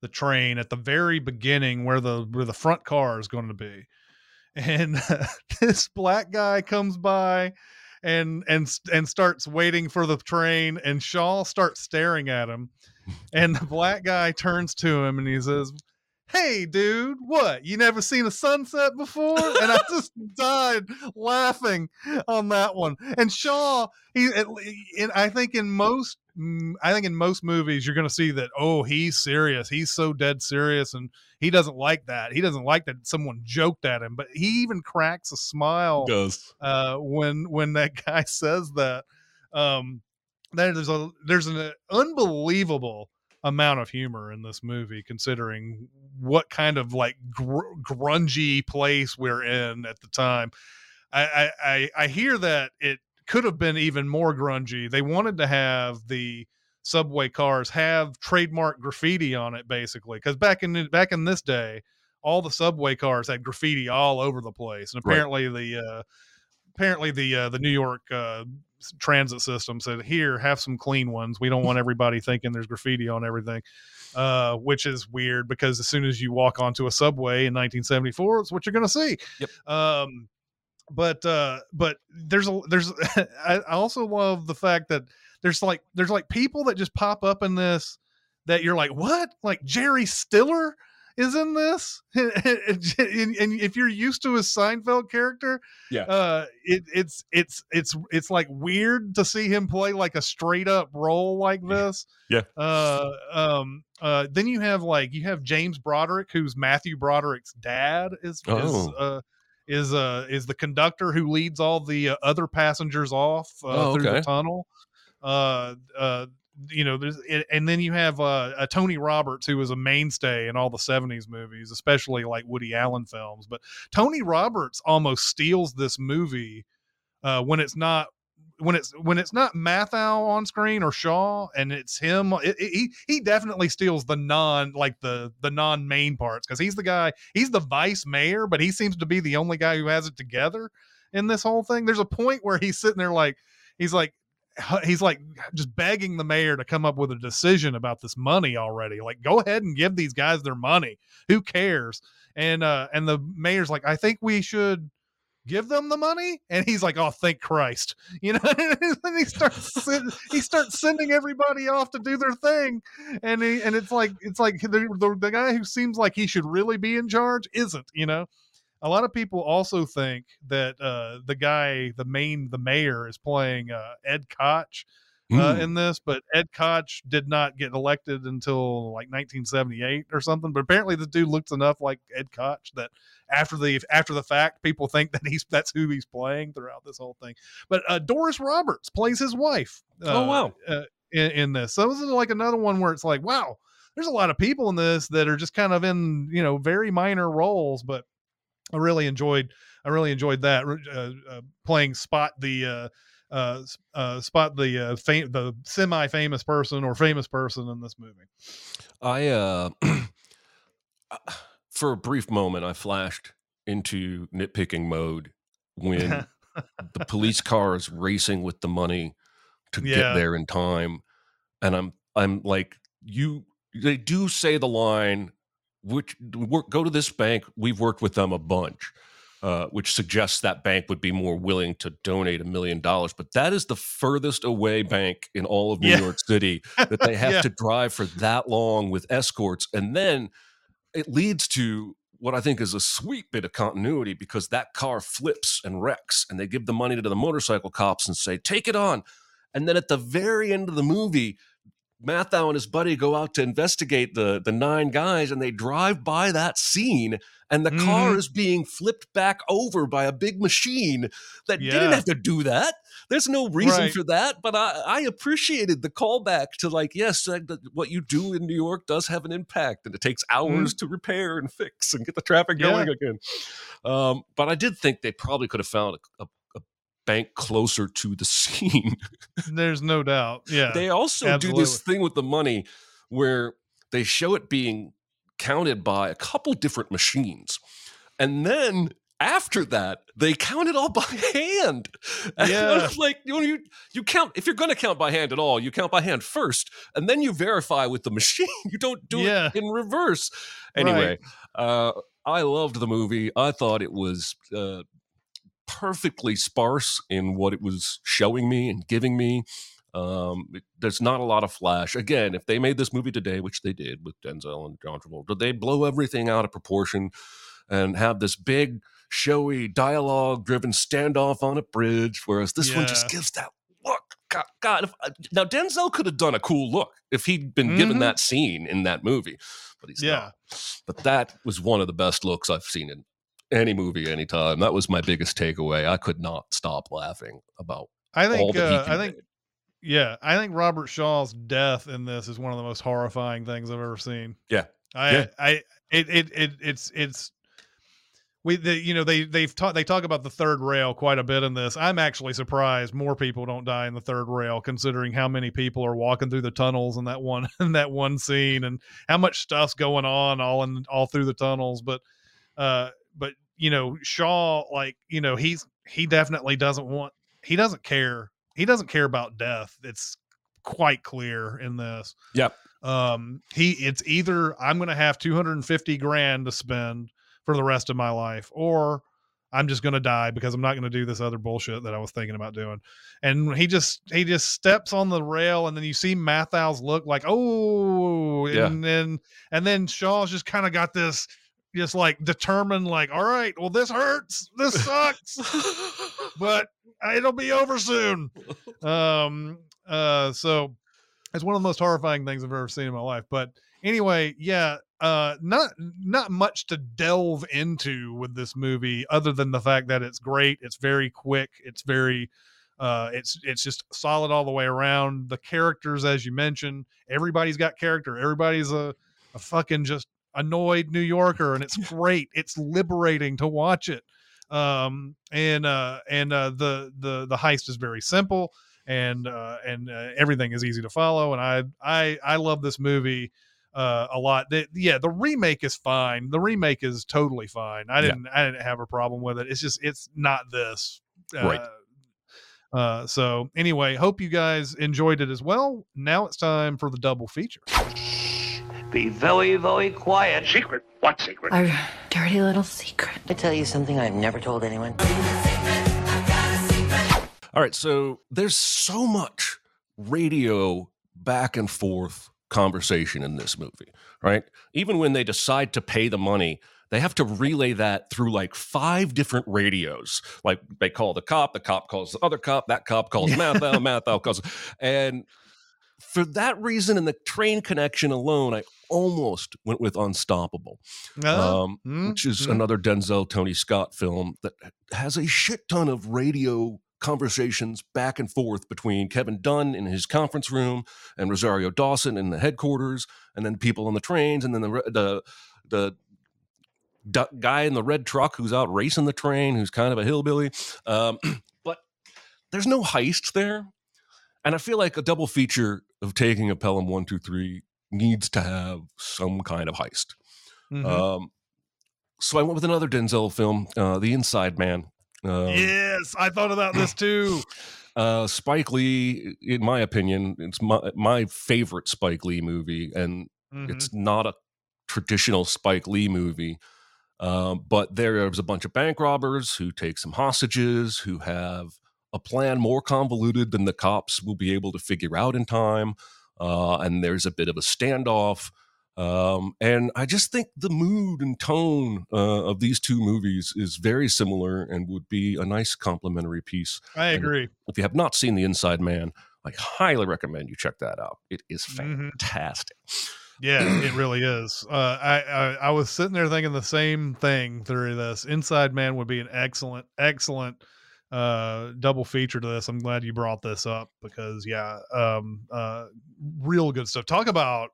S4: the train at the very beginning where the where the front car is going to be, and this black guy comes by and and and starts waiting for the train, and Shaw starts staring at him, and the black guy turns to him and he says. Hey, dude, what? You never seen a sunset before? And I just died laughing on that one. And Shaw, he, in, I think in most, I think in most movies, you're going to see that. Oh, he's serious. He's so dead serious, and he doesn't like that. He doesn't like that someone joked at him. But he even cracks a smile
S1: does
S4: uh, when when that guy says that. Um, there's a there's an unbelievable amount of humor in this movie, considering what kind of like gr- grungy place we're in at the time. I, I I I hear that it could have been even more grungy. They wanted to have the subway cars have trademark graffiti on it, basically, because back in back in this day, all the subway cars had graffiti all over the place, and
S1: Right.
S4: apparently the uh, apparently the uh, the New York uh, transit system said, "Here, have some clean ones. We don't want everybody thinking there's graffiti on everything." Uh, which is weird because as soon as you walk onto a subway in 1974, it's what you're going to see.
S1: Yep.
S4: Um, but uh, but there's a there's I, I also love the fact that there's like there's like people that just pop up in this that you're like what like Jerry Stiller is in this and, if you're used to his Seinfeld character
S1: Yeah.
S4: uh it, it's it's it's it's like weird to see him play like a straight up role like this
S1: Yeah.
S4: uh um uh then you have like you have James Broderick who's Matthew Broderick's dad is is
S1: Oh.
S4: uh is uh is the conductor who leads all the uh, other passengers off uh,
S1: Oh,
S4: through
S1: okay.
S4: the tunnel uh uh you know there's and- then you have uh, uh tony roberts who was a mainstay in all the 70s movies especially like woody allen films but tony roberts almost steals this movie uh when it's not when it's when it's not Matthau on screen or Shaw and it's him it, it- he he definitely steals the non like the the non main parts because he's the guy he's the vice mayor but he seems to be the only guy who has it together in this whole thing. There's a point where he's sitting there like he's like he's like just begging the mayor to come up with a decision about this money already like go ahead and give these guys their money. Who cares? And uh and the mayor's like i think we should give them the money? And he's like oh thank christ. You know and he starts he starts sending everybody off to do their thing. And he and it's like it's like the, the, the guy who seems like he should really be in charge isn't you know? A lot of people also think that uh the guy the main the mayor is playing uh ed koch uh,
S1: Hmm.
S4: in this, but Ed Koch did not get elected until like 1978 or something. But apparently, the dude looks enough like Ed Koch that after the after the fact, people think that he's that's who he's playing throughout this whole thing. But uh, Doris Roberts plays his wife.
S1: Oh,
S4: uh,
S1: wow.
S4: Uh, in, in this, so this is like another one where it's like, wow, there's a lot of people in this that are just kind of in you know very minor roles, but I really enjoyed I really enjoyed that uh, uh, playing Spot the uh, uh, uh, Spot the uh, fam- the semi famous person or famous person in this movie.
S1: I uh for a brief moment I flashed into nitpicking mode when the police car is racing with the money to
S4: Yeah.
S1: get there in time and I'm I'm like you they do say the line which work, go to this bank we've worked with them a bunch uh, which suggests that bank would be more willing to donate a million dollars but that is the furthest away bank in all of New
S4: Yeah.
S1: York City that they have
S4: Yeah.
S1: to drive for that long with escorts and then it leads to what I think is a sweet bit of continuity because that car flips and wrecks, and they give the money to the motorcycle cops and say, "Take it on." And then at the very end of the movie, Matthau and his buddy go out to investigate the the nine guys, and they drive by that scene, and the car
S4: Mhm.
S1: is being flipped back over by a big machine that didn't have to do that. There's no reason
S4: Right.
S1: for that, but I, I appreciated the callback to like, yes, what you do in New York does have an impact, and it takes hours to repair and fix and get the traffic
S4: Yeah.
S1: going again. Um, but I did think they probably could have found a, a bank closer to the scene.
S4: There's no doubt. Yeah.
S1: they also do this thing with the money where they show it being counted by a couple different machines, and then. After that, they count it all by hand. And
S4: Yeah.
S1: Like you know, you you count if you're going to count by hand at all, you count by hand first, and then you verify with the machine. You don't do
S4: Yeah.
S1: it in reverse. Anyway, uh, I loved the movie. I thought it was uh, perfectly sparse in what it was showing me and giving me. Um, it- there's not a lot of flash. Again, if they made this movie today, which they did with Denzel and John Travolta, they blow everything out of proportion and have this big, showy, dialogue-driven standoff on a bridge. Whereas this one just gives that look. God, God if, uh, now Denzel could have done a cool look if he'd been given
S4: Mhm.
S1: that scene in that movie, but he's
S4: Yeah.
S1: not. But that was one of the best looks I've seen in any movie, anytime. That was my biggest takeaway. I could not stop laughing about
S4: I think uh, I think yeah, I think Robert Shaw's death in this is one of the most horrifying things I've ever seen.
S1: Yeah.
S4: I
S1: Yeah.
S4: I it it, it it's it's we the, you know they they've talked they talk about the third rail quite a bit in this. I'm actually surprised more people don't die in the third rail considering how many people are walking through the tunnels in that one in that one scene and how much stuff's going on all in all through the tunnels but uh but you know Shaw like you know he's he definitely doesn't want he doesn't care he doesn't care about death it's quite clear in this
S1: Yep.
S4: um he it's either i'm gonna have 250 grand to spend for the rest of my life or i'm just gonna die because i'm not gonna do this other bullshit that i was thinking about doing and he just he just steps on the rail and then you see matthau's look like oh
S1: Yeah.
S4: and then and then shaw's just kind of got this just like determined like all right well this hurts this sucks but it'll be over soon. Um, uh, so it's one of the most horrifying things I've ever seen in my life. But anyway, yeah, uh, not not much to delve into with this movie, other than the fact that it's great. It's very quick. It's very uh, it's it's just solid all the way around. The characters, as you mentioned, everybody's got character. Everybody's a, a fucking just annoyed New Yorker, and it's great. It's liberating to watch it um and uh and uh the the the heist is very simple and uh and uh, everything is easy to follow and i i i love this movie uh a lot the, yeah the remake is fine the remake is totally fine i didn't i didn't have a problem with it it's just it's not this
S1: Right.
S4: uh, uh so anyway hope you guys enjoyed it as well now it's time for the double feature
S7: Be very, very quiet. Secret? What secret?
S6: Our dirty little secret.
S8: I tell you something I've never told anyone.
S1: All right, so there's so much radio back and forth conversation in this movie, right? Even when they decide to pay the money, they have to relay that through like five different radios. Like they call the cop, the cop calls the other cop, that cop calls Matthau, Matthau calls. And for that reason and the train connection alone, I almost went with Unstoppable
S4: Uh,
S1: um,
S4: mm,
S1: which is
S4: mm.
S1: another Denzel Tony Scott film that has a shit ton of radio conversations back and forth between Kevin Dunn in his conference room and Rosario Dawson in the headquarters, and then people on the trains, and then the the the guy in the red truck who's out racing the train, who's kind of a hillbilly. Um, but there's no heist there, and I feel like a double feature of taking a Pelham one two three needs to have some kind of heist.
S4: mhm.
S1: Um, so I went with another Denzel film, uh, The Inside Man. Um,
S4: yes i thought about this too
S1: uh, Spike Lee, in my opinion, it's my my favorite Spike Lee movie, and
S4: Mhm.
S1: it's not a traditional Spike Lee movie. Um, but there's a bunch of bank robbers who take some hostages who have a plan more convoluted than the cops will be able to figure out in time. Uh, and there's a bit of a standoff. Um, and I just think the mood and tone uh, of these two movies is very similar and would be a nice complementary piece.
S4: i
S1: and-
S4: agree
S1: If you have not seen The Inside Man, I highly recommend you check that out. It is
S4: Mhm.
S1: fantastic.
S4: Yeah, it really is. Uh, I, I I was sitting there thinking the same thing through this. Inside Man would be an excellent, excellent uh, double feature to this. I'm glad you brought this up because yeah, um, uh, real good stuff. Talk about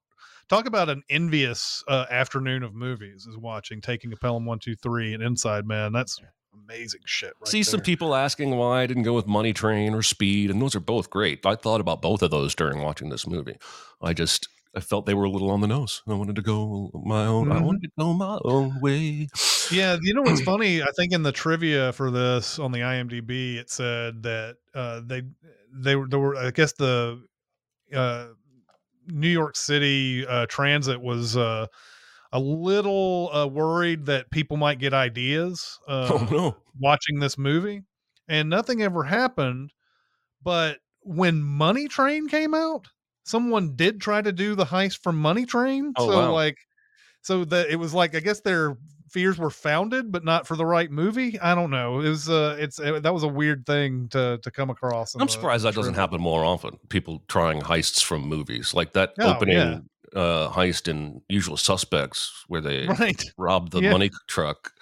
S4: talk about an envious uh, afternoon of movies is watching Taking a Pelham One Two Three and Inside Man. That's amazing shit. Right
S1: See some people asking why I didn't go with Money Train or Speed, and those are both great. I thought about both of those during watching this movie. I just I felt they were a little on the nose. I wanted to go my own. I
S4: Mhm.
S1: wanted to go my own way.
S4: Yeah, you know what's funny? I think in the trivia for this on the IMDb, it said that uh, they they were there were I guess the uh, New York City uh, Transit was uh, a little uh, worried that people might get ideas uh,
S1: oh no!
S4: watching this movie, and nothing ever happened. But when Money Train came out, someone did try to do the heist from Money Train.
S1: Oh,
S4: so
S1: wow.
S4: like, so that it was like I guess their fears were founded, but not for the right movie. I don't know. It was uh, it's uh, that was a weird thing to to come across.
S1: I'm surprised that doesn't happen more often. People trying heists from movies like that
S4: Oh,
S1: opening
S4: yeah.
S1: uh, heist in Usual Suspects, where they
S4: Right.
S1: robbed the
S4: Yeah.
S1: money truck.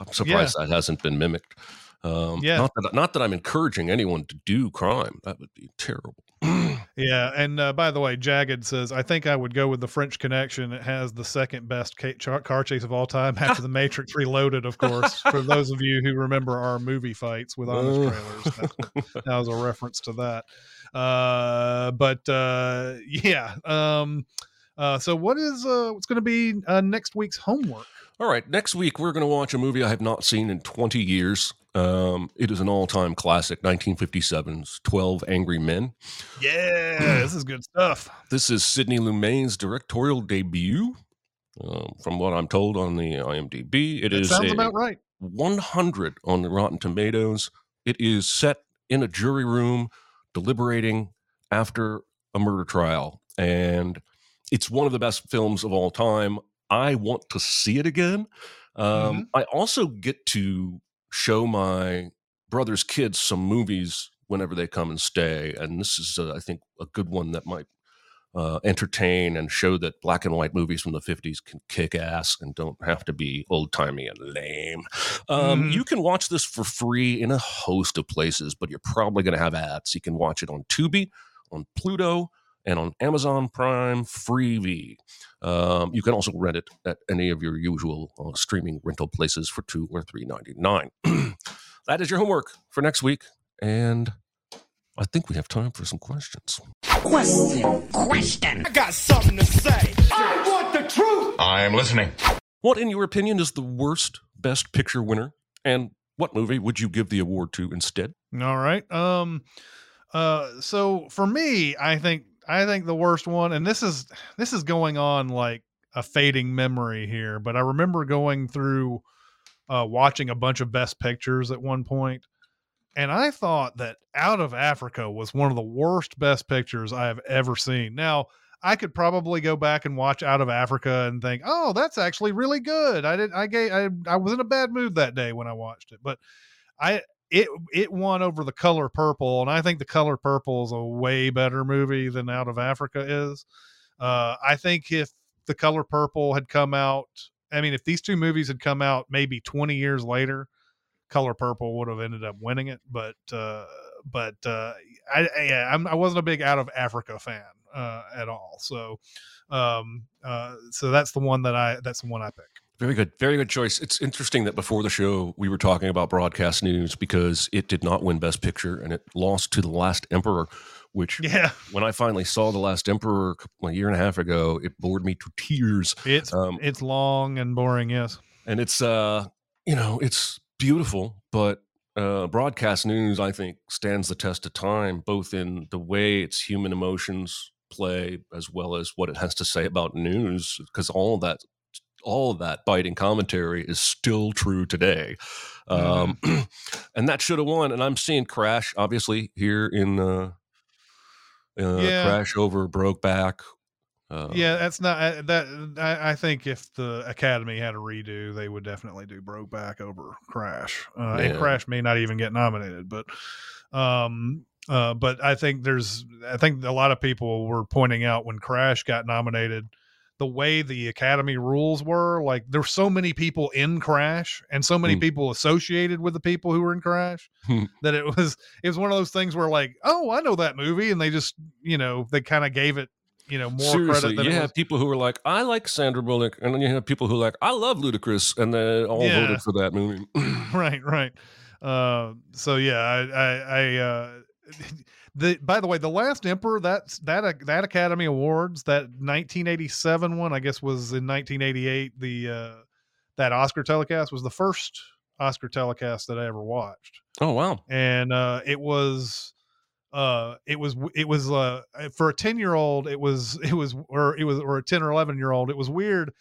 S1: I'm surprised that hasn't been mimicked. Um,
S4: Yeah.
S1: Not that, not that I'm encouraging anyone to do crime. That would be terrible.
S4: Yeah, and uh, by the way, Jagged says I think I would go with the French Connection. It has the second best car chase of all time after the Matrix Reloaded, of course. for those of you who remember our movie fights with honest trailers, that, that was a reference to that. Uh, but uh, yeah, um, uh, so what is uh, what's going to be uh, next week's homework?
S1: All right, next week we're going to watch a movie I have not seen in 20 years. Um, it is an all-time classic, 1957's 12 Angry Men.
S4: Yeah, this is good stuff.
S1: This is Sidney Lumet's directorial debut. Um, from what I'm told on the IMDb, it
S4: That
S1: is
S4: sounds about right.
S1: 100 on the Rotten Tomatoes. It is set in a jury room deliberating after a murder trial. And it's one of the best films of all time. I want to see it again. Um,
S4: Mm-hmm.
S1: I also get to show my brother's kids some movies whenever they come and stay. And this is, uh, I think, a good one that might uh, entertain and show that black and white movies from the 50s can kick ass and don't have to be old timey and lame. Um,
S4: Mhm.
S1: You can watch this for free in a host of places, but you're probably going to have ads. You can watch it on Tubi, on Pluto, and on Amazon Prime Freevee. Um, you can also rent it at any of your usual uh, streaming rental places for two or three ninety nine. that is your homework for next week, and I think we have time for some questions.
S8: Question. Question. I got something to say. I want the truth.
S7: I'm listening.
S1: What, in your opinion, is the worst Best Picture winner, and what movie would you give the award to instead?
S4: All right. Um uh so for me, I think I think the worst one and this is this is going on like a fading memory here, but I remember going through uh watching a bunch of best pictures at one point and I thought that Out of Africa was one of the worst best pictures I have ever seen. Now, I could probably go back and watch Out of Africa and think, "Oh, that's actually really good." I did I gave I, I was in a bad mood that day when I watched it, but I it it won over the color purple and i think the color purple is a way better movie than out of africa is. Uh i think if the color purple had come out i mean if these two movies had come out maybe 20 years later color purple would have ended up winning it but uh but uh i I- yeah I'm, i wasn't a big out of africa fan uh at all. So um uh so that's the one that i that's the one i pick
S1: Very good. Very good choice. It's interesting that before the show, we were talking about broadcast news because it did not win Best Picture and it lost to The Last Emperor, which,
S4: yeah
S1: when I finally saw The Last Emperor a year and a half ago, it bored me to tears.
S4: it's
S1: Um,
S4: it's long and boring yes
S1: and it's uh you know it's beautiful but uh broadcast news i think stands the test of time both in the way its human emotions play as well as what it has to say about news because all that all of that biting commentary is still true today um and that should have won and i'm seeing crash obviously here in uh, uh
S4: Yeah.
S1: crash over brokeback uh,
S4: yeah, that's not uh, that. I, I think if the Academy had a redo, they would definitely do Brokeback over Crash, uh, and Crash may not even get nominated. But, um, uh, but I think there's, I think a lot of people were pointing out when Crash got nominated, the way the Academy rules were. Like there's so many people in Crash, and so many
S1: Hmm.
S4: people associated with the people who were in Crash
S1: Hmm.
S4: that it was it was one of those things where like, oh, I know that movie, and they just you know they kind of gave it you know more
S1: Seriously,
S4: credit than
S1: you
S4: it
S1: have people who are like, I like Sandra Bullock, and then you have people who are like, I love Ludacris, and they all
S4: Yeah.
S1: voted for that movie.
S4: right right uh so yeah i i, I uh the by the way the last emperor that's that that academy awards that 1987 one i guess was in 1988 the uh that oscar telecast was the first oscar telecast that i ever watched.
S1: Oh wow,
S4: and uh it was uh it was it was uh for a 10 year old it was it was or it was or a 10 or 11 year old it was weird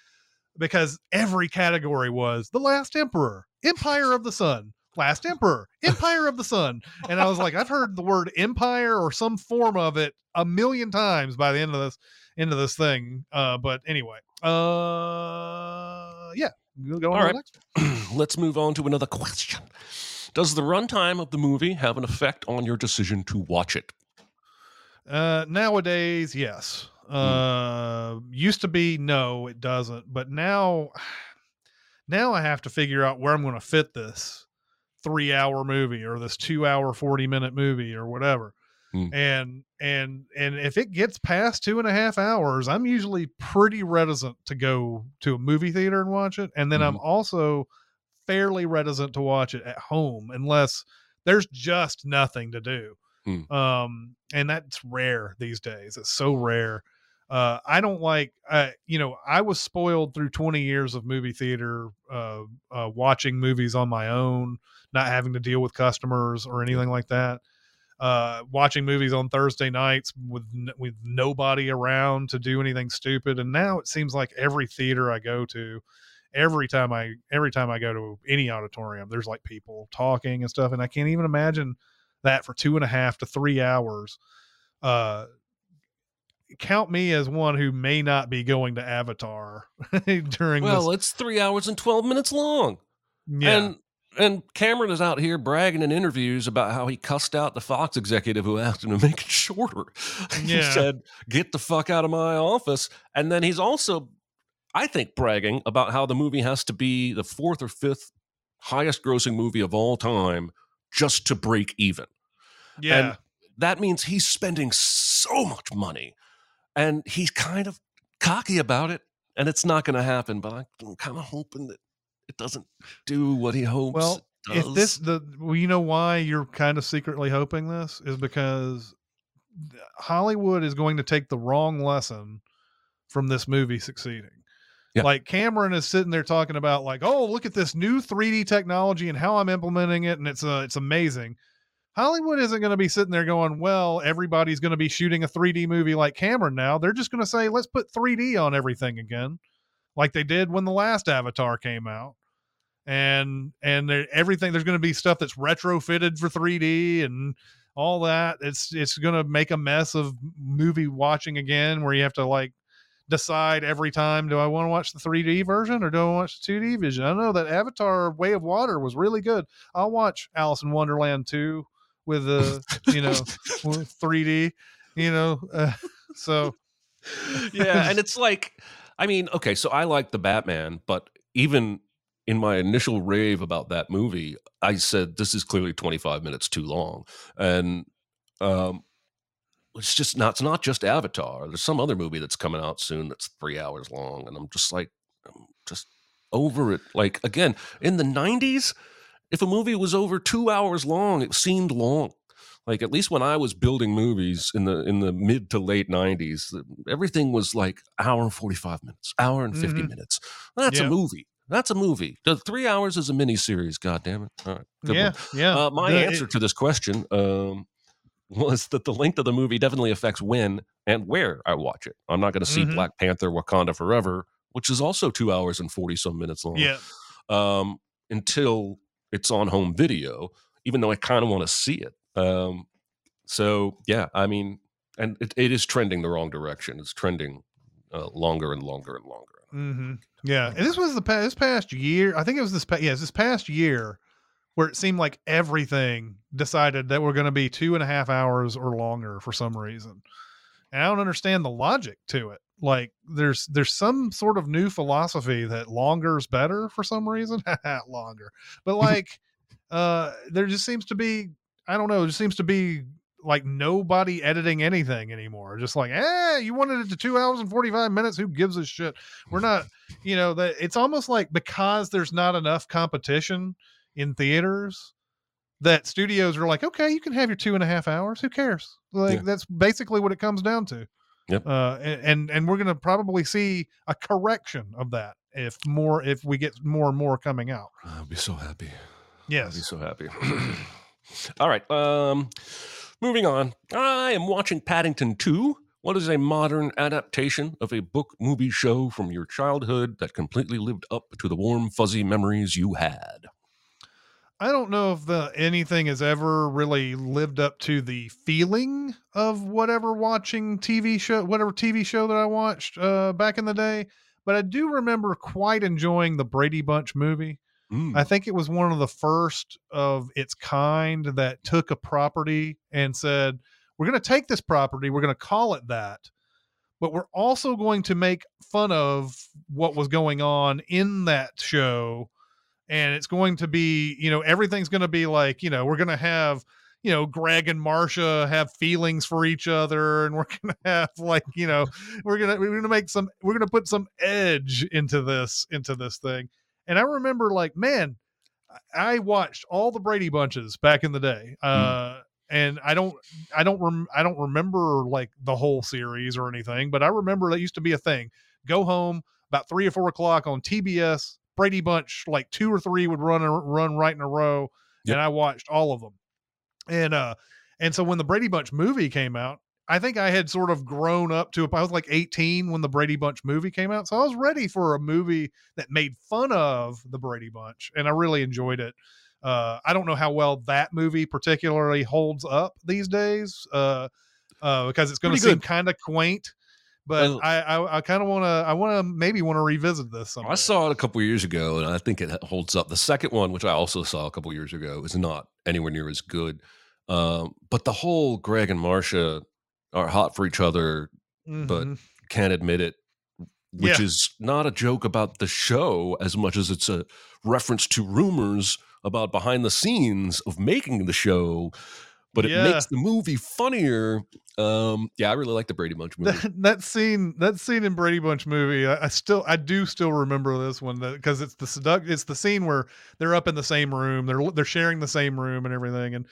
S4: because every category was the last emperor empire of the sun last emperor empire of the sun and i was like i've heard the word empire or some form of it a million times by the end of this end of this thing uh but anyway uh yeah we'll go on
S1: All right. let's move on to another question. Does the runtime of the movie have an effect on your decision to watch it?
S4: Uh, nowadays, yes. Uh, used to be no, it doesn't. But now, now I have to figure out where I'm going to fit this three-hour movie or this two-hour, forty-minute movie or whatever.
S1: Hmm.
S4: And and and if it gets past two and a half hours, I'm usually pretty reticent to go to a movie theater and watch it. And then I'm also fairly reticent to watch it at home unless there's just nothing to do
S1: Hmm.
S4: um and that's rare these days it's so rare Uh, I don't like, uh, you know, I was spoiled through 20 years of movie theater, uh, uh, watching movies on my own, not having to deal with customers or anything like that. Uh, watching movies on Thursday nights with with nobody around to do anything stupid, and now it seems like every theater I go to, every time I every time I go to any auditorium, there's like people talking and stuff, and I can't even imagine that for two and a half to three hours. Uh, count me as one who may not be going to Avatar during
S1: Well,
S4: this.
S1: it's three hours and twelve minutes long.
S4: Yeah,
S1: And and Cameron is out here bragging in interviews about how he cussed out the Fox executive who asked him to make it shorter. he said, "Get the fuck out of my office." And then he's also, I think, bragging about how the movie has to be the fourth or fifth highest grossing movie of all time just to break even.
S4: yeah,
S1: and- That means he's spending so much money, and he's kind of cocky about it. And it's not going to happen. But I'm kind of hoping that it doesn't do what he hopes.
S4: Well, if this the well, you know why you're kind of secretly hoping this is because Hollywood is going to take the wrong lesson from this movie succeeding.
S1: Yeah.
S4: Like Cameron is sitting there talking about like, oh, look at this new 3D technology and how I'm implementing it, and it's uh, it's amazing. Hollywood isn't going to be sitting there going, well, everybody's going to be shooting a 3D movie like Cameron now. They're just going to say, let's put 3D on everything again, like they did when the last Avatar came out and and there, everything there's going to be stuff that's retrofitted for 3D and all that. It's it's going to make a mess of movie watching again, where you have to like decide every time: do I want to watch the 3D version or do I watch the 2D version? I know that Avatar: Way of Water was really good. I'll watch Alice in Wonderland 2 with the you know 3D. You know, uh, so
S1: yeah, and it's like, I mean, okay, so I like the Batman, but even in my initial rave about that movie, I said this is clearly 25 minutes too long, and um, it's just not. It's not just Avatar. There's some other movie that's coming out soon that's three hours long, and I'm just like, I'm just over it. Like again, in the 90s, if a movie was over two hours long, it seemed long like at least when I was building movies in the in the mid to late nineties, everything was like hour and forty five minutes, hour and 50
S4: Mhm.
S1: minutes. That's
S4: Yeah.
S1: a movie. That's a movie. The three hours is a mini series. God damn it! All right, good
S4: yeah,
S1: one.
S4: yeah.
S1: Uh, my
S4: The-
S1: answer to this question um, was that the length of the movie definitely affects when and where I watch it. I'm not going to see
S4: Mhm.
S1: Black Panther: Wakanda Forever, which is also two hours and forty some minutes long
S4: yeah,
S1: um, until it's on home video, even though I kind of want to see it. Um, so yeah, I mean, and it, it is trending the wrong direction. It's trending uh, longer and longer and longer.
S4: Hmm Yeah, and this was the past, this past year. I think it was this. Pa- yes, this past year, where it seemed like everything decided that we're going to be two and a half hours or longer for some reason, and I don't understand the logic to it. Like, there's there's some sort of new philosophy that longer is better for some reason. longer, but like, uh, there just seems to be. I don't know. It just seems to be like nobody editing anything anymore. Just like, eh, you wanted it to two hours and 45 minutes. Who gives a shit? We're not, you know, that it's almost like because there's not enough competition in theaters that studios are like, okay, you can have your two and a half hours. Who cares? Like
S1: Yeah.
S4: that's basically what it comes down to.
S1: Yep.
S4: Uh, and, and and we're gonna probably see a correction of that if more if we get more and more coming out.
S1: I'll be so happy. Yes. I'll be so happy. All right. Um, moving on. I am watching Paddington 2. What is a modern adaptation of a book movie show from your childhood that completely lived up to the warm, fuzzy memories you had?
S4: I don't know if the anything has ever really lived up to the feeling of whatever watching TV show, whatever TV show that I watched uh, back in the day. But I do remember quite enjoying the Brady Bunch movie.
S1: Mm.
S4: I think it was one of the first of its kind that took a property and said, "We're going to take this property, we're going to call it that, but we're also going to make fun of what was going on in that show." and it's going to be you know everything's going to be like you know we're going to have you know greg and marsha have feelings for each other and we're going to have like you know we're going to we're going to make some we're going to put some edge into this into this thing and i remember like man i watched all the brady bunches back in the day uh and I don't I don't rem- I don't remember like the whole series or anything, but I remember that used to be a thing. Go home about three or four o'clock on TBS. Brady Bunch, like two or three would run and run right in a row,
S1: Yep.
S4: and I watched all of them. And uh, and so when the Brady Bunch movie came out, I think I had sort of grown up to. it. I was like 18 when the Brady Bunch movie came out, so I was ready for a movie that made fun of the Brady Bunch, and I really enjoyed it. Uh, I don't know how well that movie particularly holds up these days, uh, uh, because it's going to seem kind of quaint. But I, I, I kind of want to, I want to maybe want to revisit this. Someday.
S1: I saw it a couple years ago, and I think it holds up. The second one, which I also saw a couple years ago, is not anywhere near as good. Um, but the whole Greg and Marcia are hot for each other, but
S4: Mhm.
S1: can't admit it, which
S4: Yeah.
S1: is not a joke about the show as much as it's a reference to rumors about behind the scenes of making the show. But it makes the movie funnier. Um, yeah, I really like the Brady Bunch movie.
S4: that, that scene that scene in Brady Bunch movie I, I still I do still remember this one because it's the seduct it's the scene where they're up in the same room they're they're sharing the same room and everything and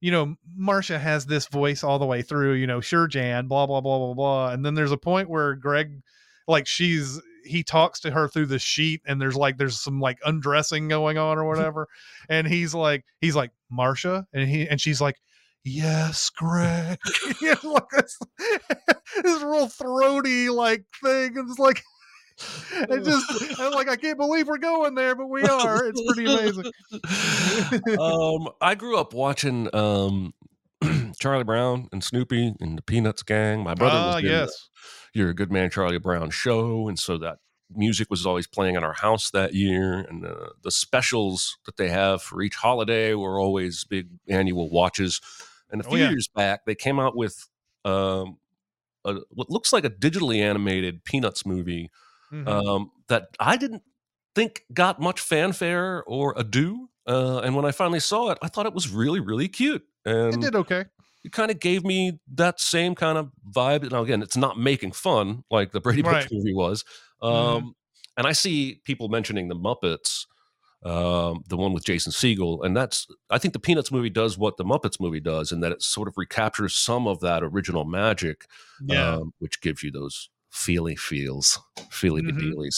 S4: you know Marcia has this voice all the way through you know sure Jan blah blah blah blah blah and then there's a point where Greg like she's he talks to her through the sheet and there's like there's some like undressing going on or mm-hmm. whatever and he's like he's like Marcia? and he and she's like yes greg. You know, like this, this real throaty like thing and it's like it just I'm like i can't believe we're going there but we are it's pretty amazing
S1: um, I grew up watching um, Charlie Brown and Snoopy and the Peanuts Gang. My brother
S4: ah
S1: was the
S4: yes
S1: You're a Good Man, Charlie Brown show, and so that music was always playing in our house that year. And uh, the specials that they have for each holiday were always big annual watches. And a
S4: Oh,
S1: few
S4: yeah.
S1: years back, they came out with um, a, what looks like a digitally animated Peanuts movie
S4: Mhm.
S1: um, that I didn't think got much fanfare or ado. Uh, and when I finally saw it, I thought it was really, really cute. And
S4: it did okay
S1: it kind of gave me that same kind of vibe. Now, again, it's not making fun like the Brady Bunch
S4: Right.
S1: movie was. Um,
S4: Mhm.
S1: And I see people mentioning the Muppets, um, the one with Jason Segel, and that's I think the Peanuts movie does what the Muppets movie does, in that it sort of recaptures some of that original magic,
S4: yeah
S1: um, which gives you those feely feels, feely
S4: Mhm.
S1: dealies.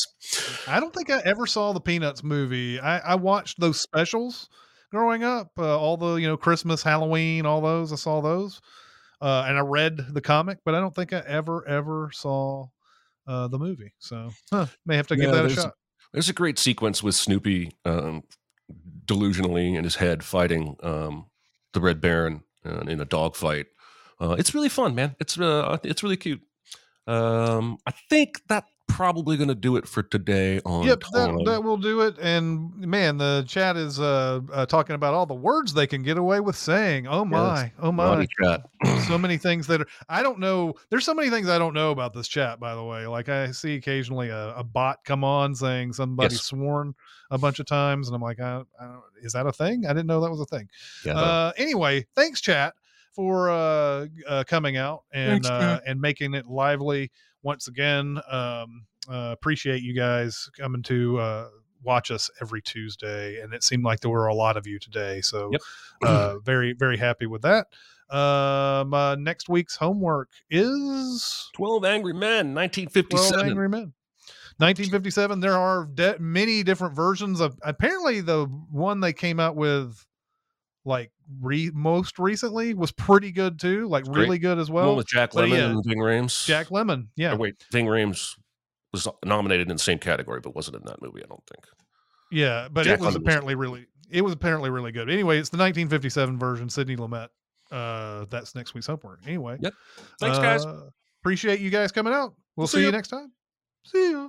S4: i don't think i ever saw the peanuts movie i i watched those specials growing up uh, all the you know christmas halloween all those i saw those uh, and i read the comic but i don't think i ever ever saw uh, the movie so huh, may have to give
S1: Yeah,
S4: that a shot
S1: There's a great sequence with Snoopy um, delusionally in his head fighting um, the Red Baron uh, in a dogfight. Uh, it's really fun, man. It's uh, it's really cute. Um, I think that probably going to do it for today on
S4: Yep, that, that will do it. And man, the chat is uh, uh talking about all the words they can get away with saying. Oh my, oh my, so many things that are, I don't know. There's so many things I don't know about this chat. By the way, like I see occasionally a, a bot come on saying somebody
S1: Yes.
S4: sworn a bunch of times, and I'm like, I, I don't, is that a thing? I didn't know that was a thing.
S1: Yeah,
S4: Uh, anyway, thanks, chat, for uh, uh, coming out and
S1: Thanks,
S4: uh, and making it lively once again. Um, uh, appreciate you guys coming to uh, watch us every Tuesday, and it seemed like there were a lot of you today. So,
S1: Yep.
S4: uh, very very happy with that. Um, uh, next week's homework is
S1: 12 Angry Men,
S4: 12
S1: 1957.
S4: Angry Men. 1957. There are de- many different versions of. Apparently, the one they came out with, like re- most recently, was pretty good too. Like
S1: great.
S4: really good as well.
S1: one with Jack
S4: so,
S1: Lemmon
S4: yeah.
S1: and Ving Rhames.
S4: Jack Lemmon. Yeah,
S1: wait, Ving Rhames was nominated in the same category, but wasn't in that movie, I don't think.
S4: yeah, but
S1: Jack
S4: it was
S1: Lemmon was-
S4: apparently really. It was apparently really good. Anyway, it's the 1957 version. Sidney Lumet. Uh, that's next week's homework. Anyway,
S1: Yep. Thanks, guys.
S4: uh, Appreciate you guys coming out. We'll
S1: See
S4: see, you next time. See ya.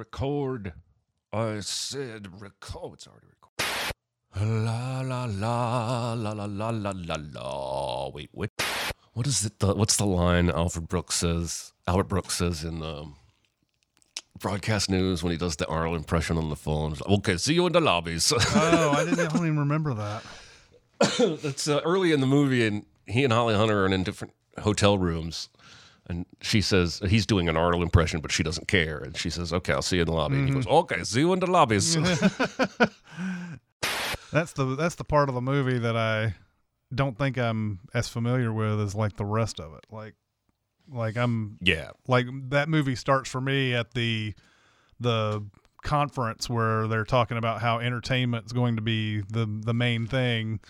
S1: Record. I said record. It's already recorded. La la la la la la la la la. Wait, what? What is it? The, what's the line Alfred Brooks says? Albert Brooks says in um, broadcast news when he does the Arnold impression on the phone. Okay, see you in the lobbies.
S4: Oh, I didn't I don't even remember that.
S1: It's uh, early in the movie, and he and Holly Hunter are in different hotel rooms. And she says he's doing an Arnold impression, but she doesn't care. And she says, "Okay, I'll see you in the lobby." And he mm-hmm. goes, "Okay, see you in the lobbies."
S4: That's the that's the part of the movie that I don't think I'm as familiar with as like the rest of it. Like like I'm
S1: yeah,
S4: like that movie starts for me at the the conference where they're talking about how entertainment's going to be the the main thing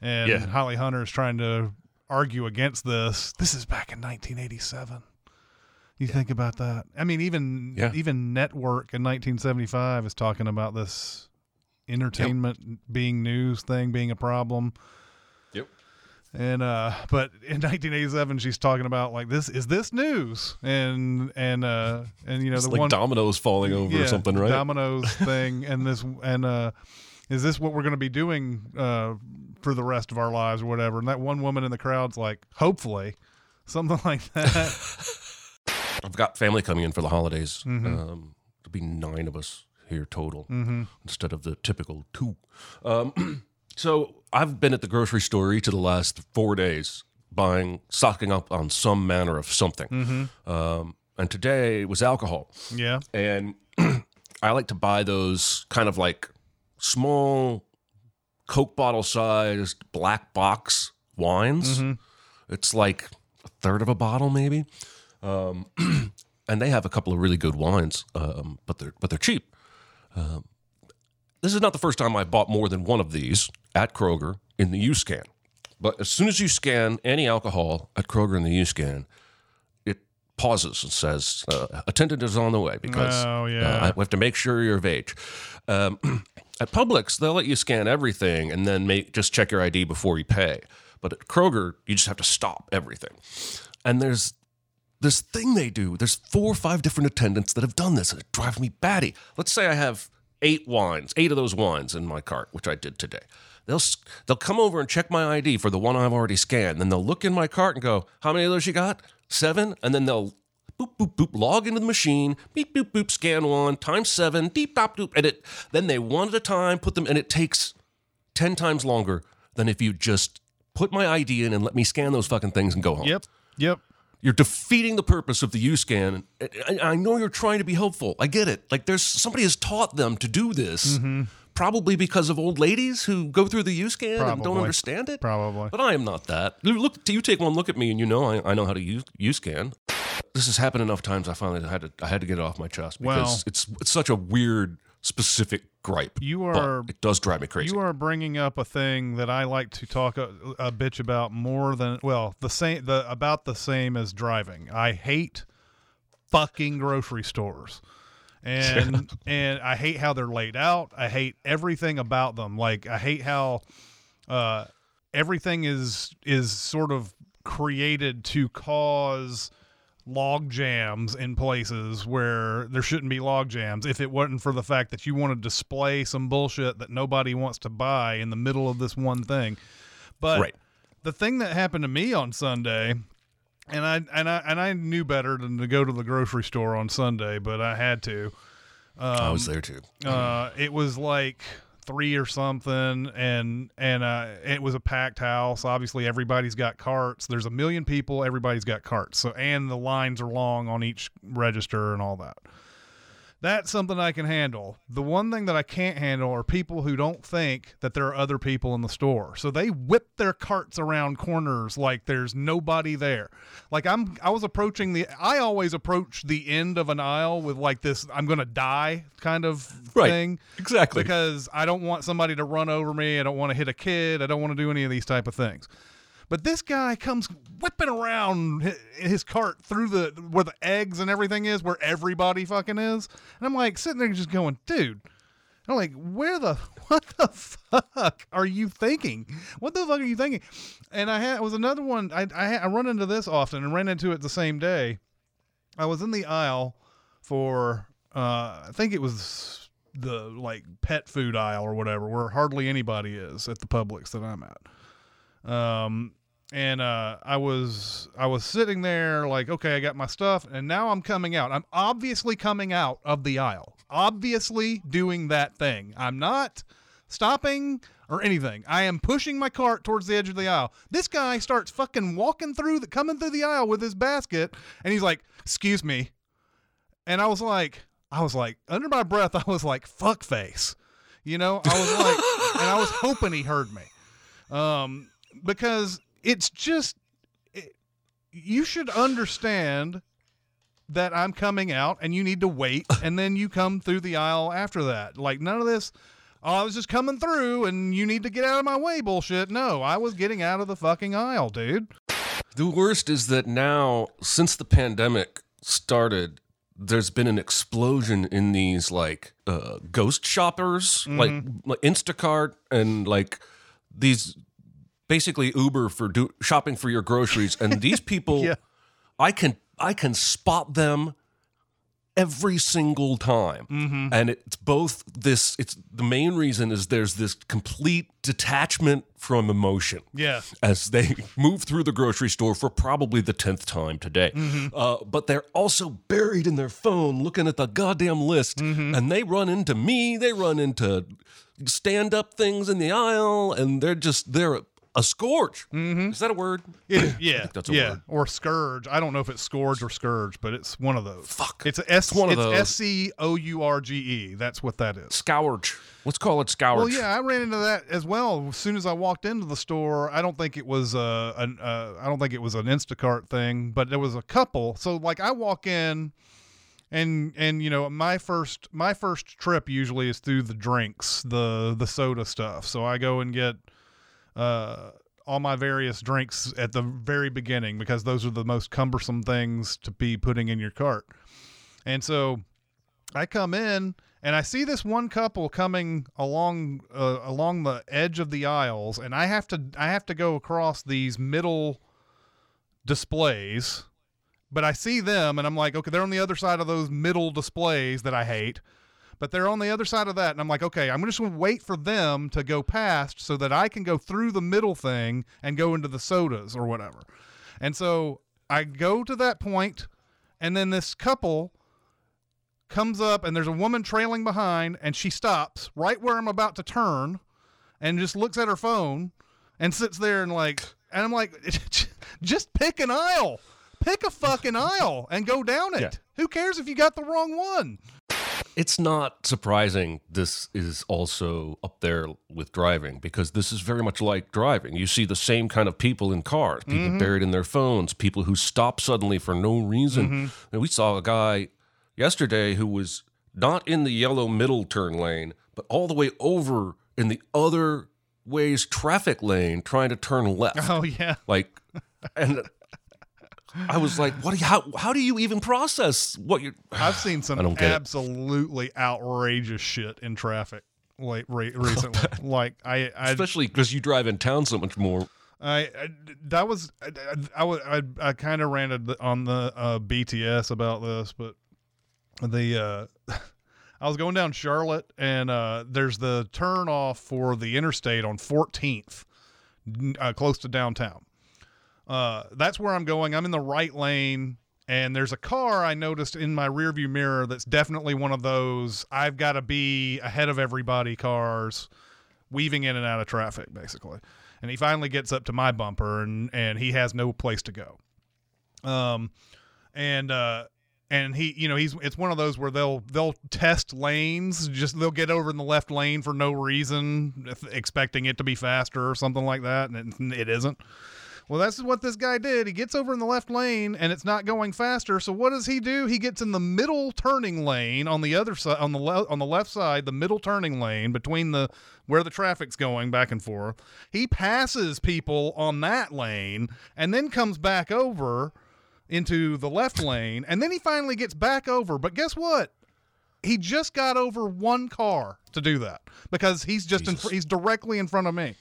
S4: and
S1: Yeah.
S4: Holly Hunter is trying to argue against this. This is back in 1987. You think about that? I mean, even
S1: Yeah.
S4: even Network in 1975 is talking about this entertainment being news thing being a problem.
S1: Yep.
S4: And uh but in 1987 she's talking about like this is this news and and uh and you know
S1: it's
S4: the
S1: like
S4: one
S1: dominoes falling over or something, right?
S4: Dominoes thing and this and uh is this what we're going to be doing uh for the rest of our lives or whatever and that one woman in the crowd's like hopefully something like that
S1: I've got family coming in for the holidays.
S4: Mm-hmm.
S1: Um, there'll be nine of us here total instead of the typical two. Um, so I've been at the grocery store each of the last four days buying, stocking up on some manner of something.
S4: Mm-hmm.
S1: Um, and today was alcohol.
S4: yeah
S1: And I like to buy those kind of like small Coke bottle sized black box wines. It's like a third of a bottle, maybe. Um, and they have a couple of really good wines, um, but they're but they're cheap. Um, this is not the first time I bought more than one of these at Kroger in the U scan. But as soon as you scan any alcohol at Kroger in the U scan, it pauses and says, uh, "Attendant is on the way," because
S4: Oh, yeah.
S1: uh, we have to make sure you're of age. At Publix, they'll let you scan everything and then make just check your ID before you pay. But at Kroger, you just have to stop everything. And there's this thing they do. There's four or five different attendants that have done this, and it drives me batty. Let's say I have eight wines, eight of those wines in my cart, which I did today. They'll they'll come over and check my ID for the one I've already scanned. Then they'll look in my cart and go, "How many of those you got? Seven? And then they'll boop boop boop log into the machine, beep boop boop scan one times seven, deep dop doop, and it then they one at a time put them, and it takes ten times longer than if you just put my ID in and let me scan those fucking things and go home.
S4: yep yep
S1: You're defeating the purpose of the U scan. I, know you're trying to be helpful. I get it. Like there's somebody has taught them to do this, mm-hmm. probably because of old ladies who go through the U scan and don't understand it.
S4: probably
S1: But I am not that. Look, you take one look at me, and you know I, I know how to use U scan. This has happened enough times. I finally had to I had to get it off my chest because
S4: Well-
S1: it's it's such a weird specific gripe.
S4: You are-
S1: it does drive me crazy.
S4: You are bringing up a thing that I like to talk a, a bitch about more than well, the same the about the same as driving. I hate fucking grocery stores. And and I hate how they're laid out. I hate everything about them. Like I hate how uh everything is is sort of created to cause log jams in places where there shouldn't be log jams if it wasn't for the fact that you want to display some bullshit that nobody wants to buy in the middle of this one thing. But
S1: Right.
S4: the thing that happened to me on Sunday and I and I and I knew better than to go to the grocery store on Sunday, but I had to.
S1: I was there too.
S4: Uh, it was like three or something, and and uh, it was a packed house. Obviously, everybody's got carts. There's a million people. Everybody's got carts. So and the lines are long on each register and all that. That's something I can handle. The one thing that I can't handle are people who don't think that there are other people in the store. So they whip their carts around corners like there's nobody there. Like I'm I was approaching the I always approach the end of an aisle with like this I'm going to die kind of
S1: Right.
S4: thing
S1: Exactly.
S4: because I don't want somebody to run over me. I don't want to hit a kid. I don't want to do any of these type of things. But this guy comes whipping around his cart through the where the eggs and everything is, where everybody fucking is, and I'm like sitting there just going, dude. I'm like, where the what the fuck are you thinking? What the fuck are you thinking? And I had was another one. I I, I run into this often and ran into it the same day. I was in the aisle for uh, I think it was the like pet food aisle or whatever, where hardly anybody is at the Publix that I'm at. Um, and uh, I was I was sitting there like, okay, I got my stuff, and now I'm coming out. I'm obviously coming out of the aisle, obviously doing that thing. I'm not stopping or anything. I am pushing my cart towards the edge of the aisle. This guy starts fucking walking through the coming through the aisle with his basket, and he's like, "Excuse me," and I was like, I was like, under my breath, I was like, "Fuck face," you know. I was like, and I was hoping he heard me, um, because it's just it, you should understand that I'm coming out and you need to wait and then you come through the aisle after that. Like none of this oh, I was just coming through and you need to get out of my way bullshit. No, I was getting out of the fucking aisle, dude.
S1: The worst is that now, since the pandemic started, there's been an explosion in these like uh, ghost shoppers, like, like Instacart and like these basically Uber for do- shopping for your groceries. And these people,
S4: Yeah.
S1: I can I can spot them every single time
S4: Mm-hmm.
S1: and it's both this it's the main reason is there's this complete detachment from emotion
S4: Yeah.
S1: as they move through the grocery store for probably the 10th time today. Uh, but they're also buried in their phone looking at the goddamn list. And they run into me, they run into stand up things in the aisle, and they're just, they're a scourge. Is that a word?
S4: It, yeah,
S1: that's a
S4: yeah,
S1: word.
S4: or scourge. I don't know if it's scourge or scourge, but it's one of those.
S1: Fuck.
S4: It's a S.
S1: one of
S4: it's
S1: those.
S4: S C O U R G E. That's what that is.
S1: Scourge. Let's call it scourge.
S4: Well, yeah, I ran into that as well. As soon as I walked into the store, I don't think it was uh, an uh, I don't think it was an Instacart thing, but there was a couple. So like I walk in, and and you know my first my first trip usually is through the drinks, the the soda stuff. So I go and get uh, all my various drinks at the very beginning because those are the most cumbersome things to be putting in your cart. And so I come in and I see this one couple coming along uh, along the edge of the aisles, and I have to I have to go across these middle displays. But I see them, and I'm like, okay, they're on the other side of those middle displays that I hate. But they're on the other side of that, and I'm like, okay, I'm just gonna wait for them to go past so that I can go through the middle thing and go into the sodas or whatever. And so I go to that point, and then this couple comes up and there's a woman trailing behind and she stops right where I'm about to turn and just looks at her phone and sits there and like and I'm like just pick an aisle. Pick a fucking aisle and go down it.
S1: Yeah.
S4: Who cares if you got the wrong one?
S1: It's not surprising this is also up there with driving because this is very much like driving. You see the same kind of people in cars, people mm-hmm. buried in their phones, people who stop suddenly for no reason. Mm-hmm. And we saw a guy yesterday who was not in the yellow middle turn lane, but all the way over in the other way's traffic lane trying to turn left.
S4: Oh yeah.
S1: Like, and I was like, what do you, how, how do you even process what you're.
S4: I've seen some
S1: don't it.
S4: absolutely outrageous shit in traffic late re- recently. like I I
S1: Especially because you drive in town so much more.
S4: I, I that was I I, was- I, I kind of ranted on the uh, BTS about this, but the uh, I was going down Charlotte and uh, there's the turn off for the interstate on 14th, uh, close to downtown. Uh, that's where I'm going. I'm in the right lane. And there's a car I noticed in my rearview mirror that's definitely one of those I've got to be ahead of everybody cars weaving in and out of traffic basically and he finally gets up to my bumper and and he has no place to go um and uh and he you know he's it's one of those where they'll they'll test lanes just they'll get over in the left lane for no reason expecting it to be faster or something like that and it, it isn't well, that's what this guy did. He gets over in the left lane and it's not going faster. So what does he do? He gets in the middle turning lane on the other side on the le- on the left side, the middle turning lane between the where the traffic's going back and forth. He passes people on that lane and then comes back over into the left lane and then he finally gets back over. But guess what? He just got over one car to do that because he's just in, fr- he's directly in front of me.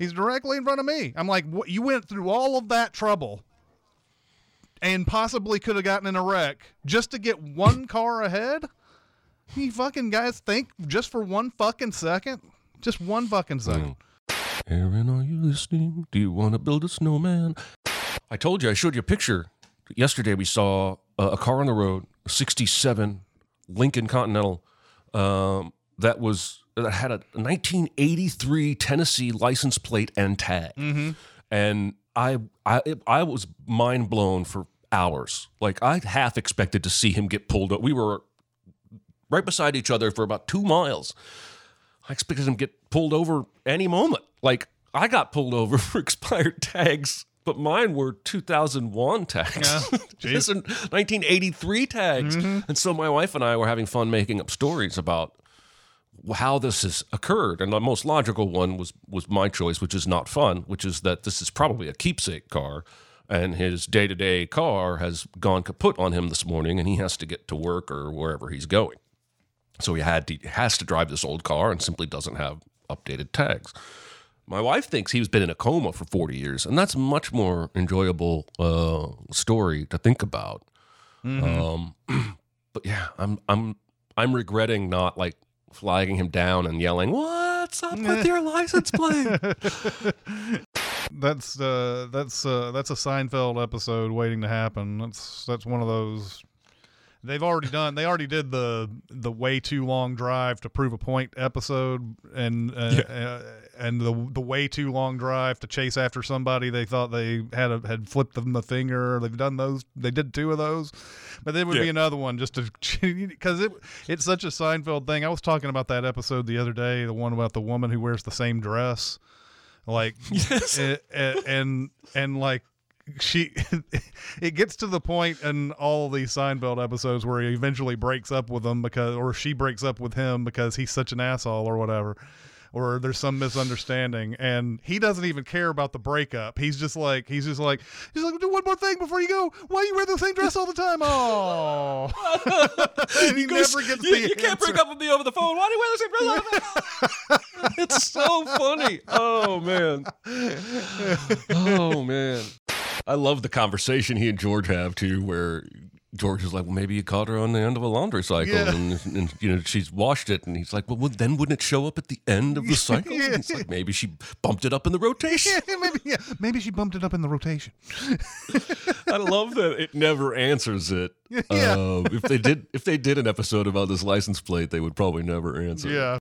S4: He's directly in front of me. I'm like, what, you went through all of that trouble and possibly could have gotten in a wreck just to get one car ahead? You fucking guys think just for one fucking second? Just one fucking second.
S1: Aaron, are you listening? Do you want to build a snowman? I told you, I showed you a picture. Yesterday, we saw a, a car on the road, a 67 Lincoln Continental, um, that was that had a 1983 Tennessee license plate and tag. Mm-hmm. And I, I, I was mind blown for hours. Like I half expected to see him get pulled up. We were right beside each other for about two miles. I expected him to get pulled over any moment. Like I got pulled over for expired tags, but mine were 2001 tags. Are 1983 tags. Mm-hmm. And so my wife and I were having fun making up stories about how this has occurred. And the most logical one was was my choice, which is not fun, which is that this is probably a keepsake car. And his day to day car has gone kaput on him this morning, and he has to get to work or wherever he's going. So he had to, has to drive this old car and simply doesn't have updated tags. My wife thinks he's been in a coma for 40 years, and that's a much more enjoyable uh, story to think about. Um, but yeah, I'm I'm I'm regretting not like flagging him down and yelling, "What's up with your license plate?"
S4: That's uh that's uh that's a Seinfeld episode waiting to happen. That's that's one of those. They've already done they already did the the way too long drive to prove a point episode and uh, uh, and the the way too long drive to chase after somebody they thought they had a, had flipped them the finger. They've done those they did two of those but there would be another one just to because it it's such a Seinfeld thing. I was talking about that episode the other day the one about the woman who wears the same dress. Like a- a- eh, eh, and and like she it gets to the point in all these Seinfeld episodes where he eventually breaks up with them because or she breaks up with him because he's such an asshole or whatever or there's some misunderstanding and he doesn't even care about the breakup he's just like he's just like he's like do one more thing before you go why do you wear the same dress all the time oh and he never gets
S1: you,
S4: the
S1: you can't break up with me over the phone. Why do you wear the same dress all the time? it's so funny. Oh man. Oh man. I love the conversation he and George have too, where George is like, "Well, maybe you caught her on the end of a laundry cycle,
S4: Yeah.
S1: and, and you know she's washed it." And he's like, "Well, well then wouldn't it show up at the end of the cycle?"
S4: Yeah.
S1: And it's like maybe she bumped it up in the rotation.
S4: yeah, maybe yeah, maybe she bumped it up in the rotation
S1: I love that it never answers it.
S4: Yeah.
S1: Um, if they did, if they did an episode about this license plate, they would probably never answer. it.
S4: yeah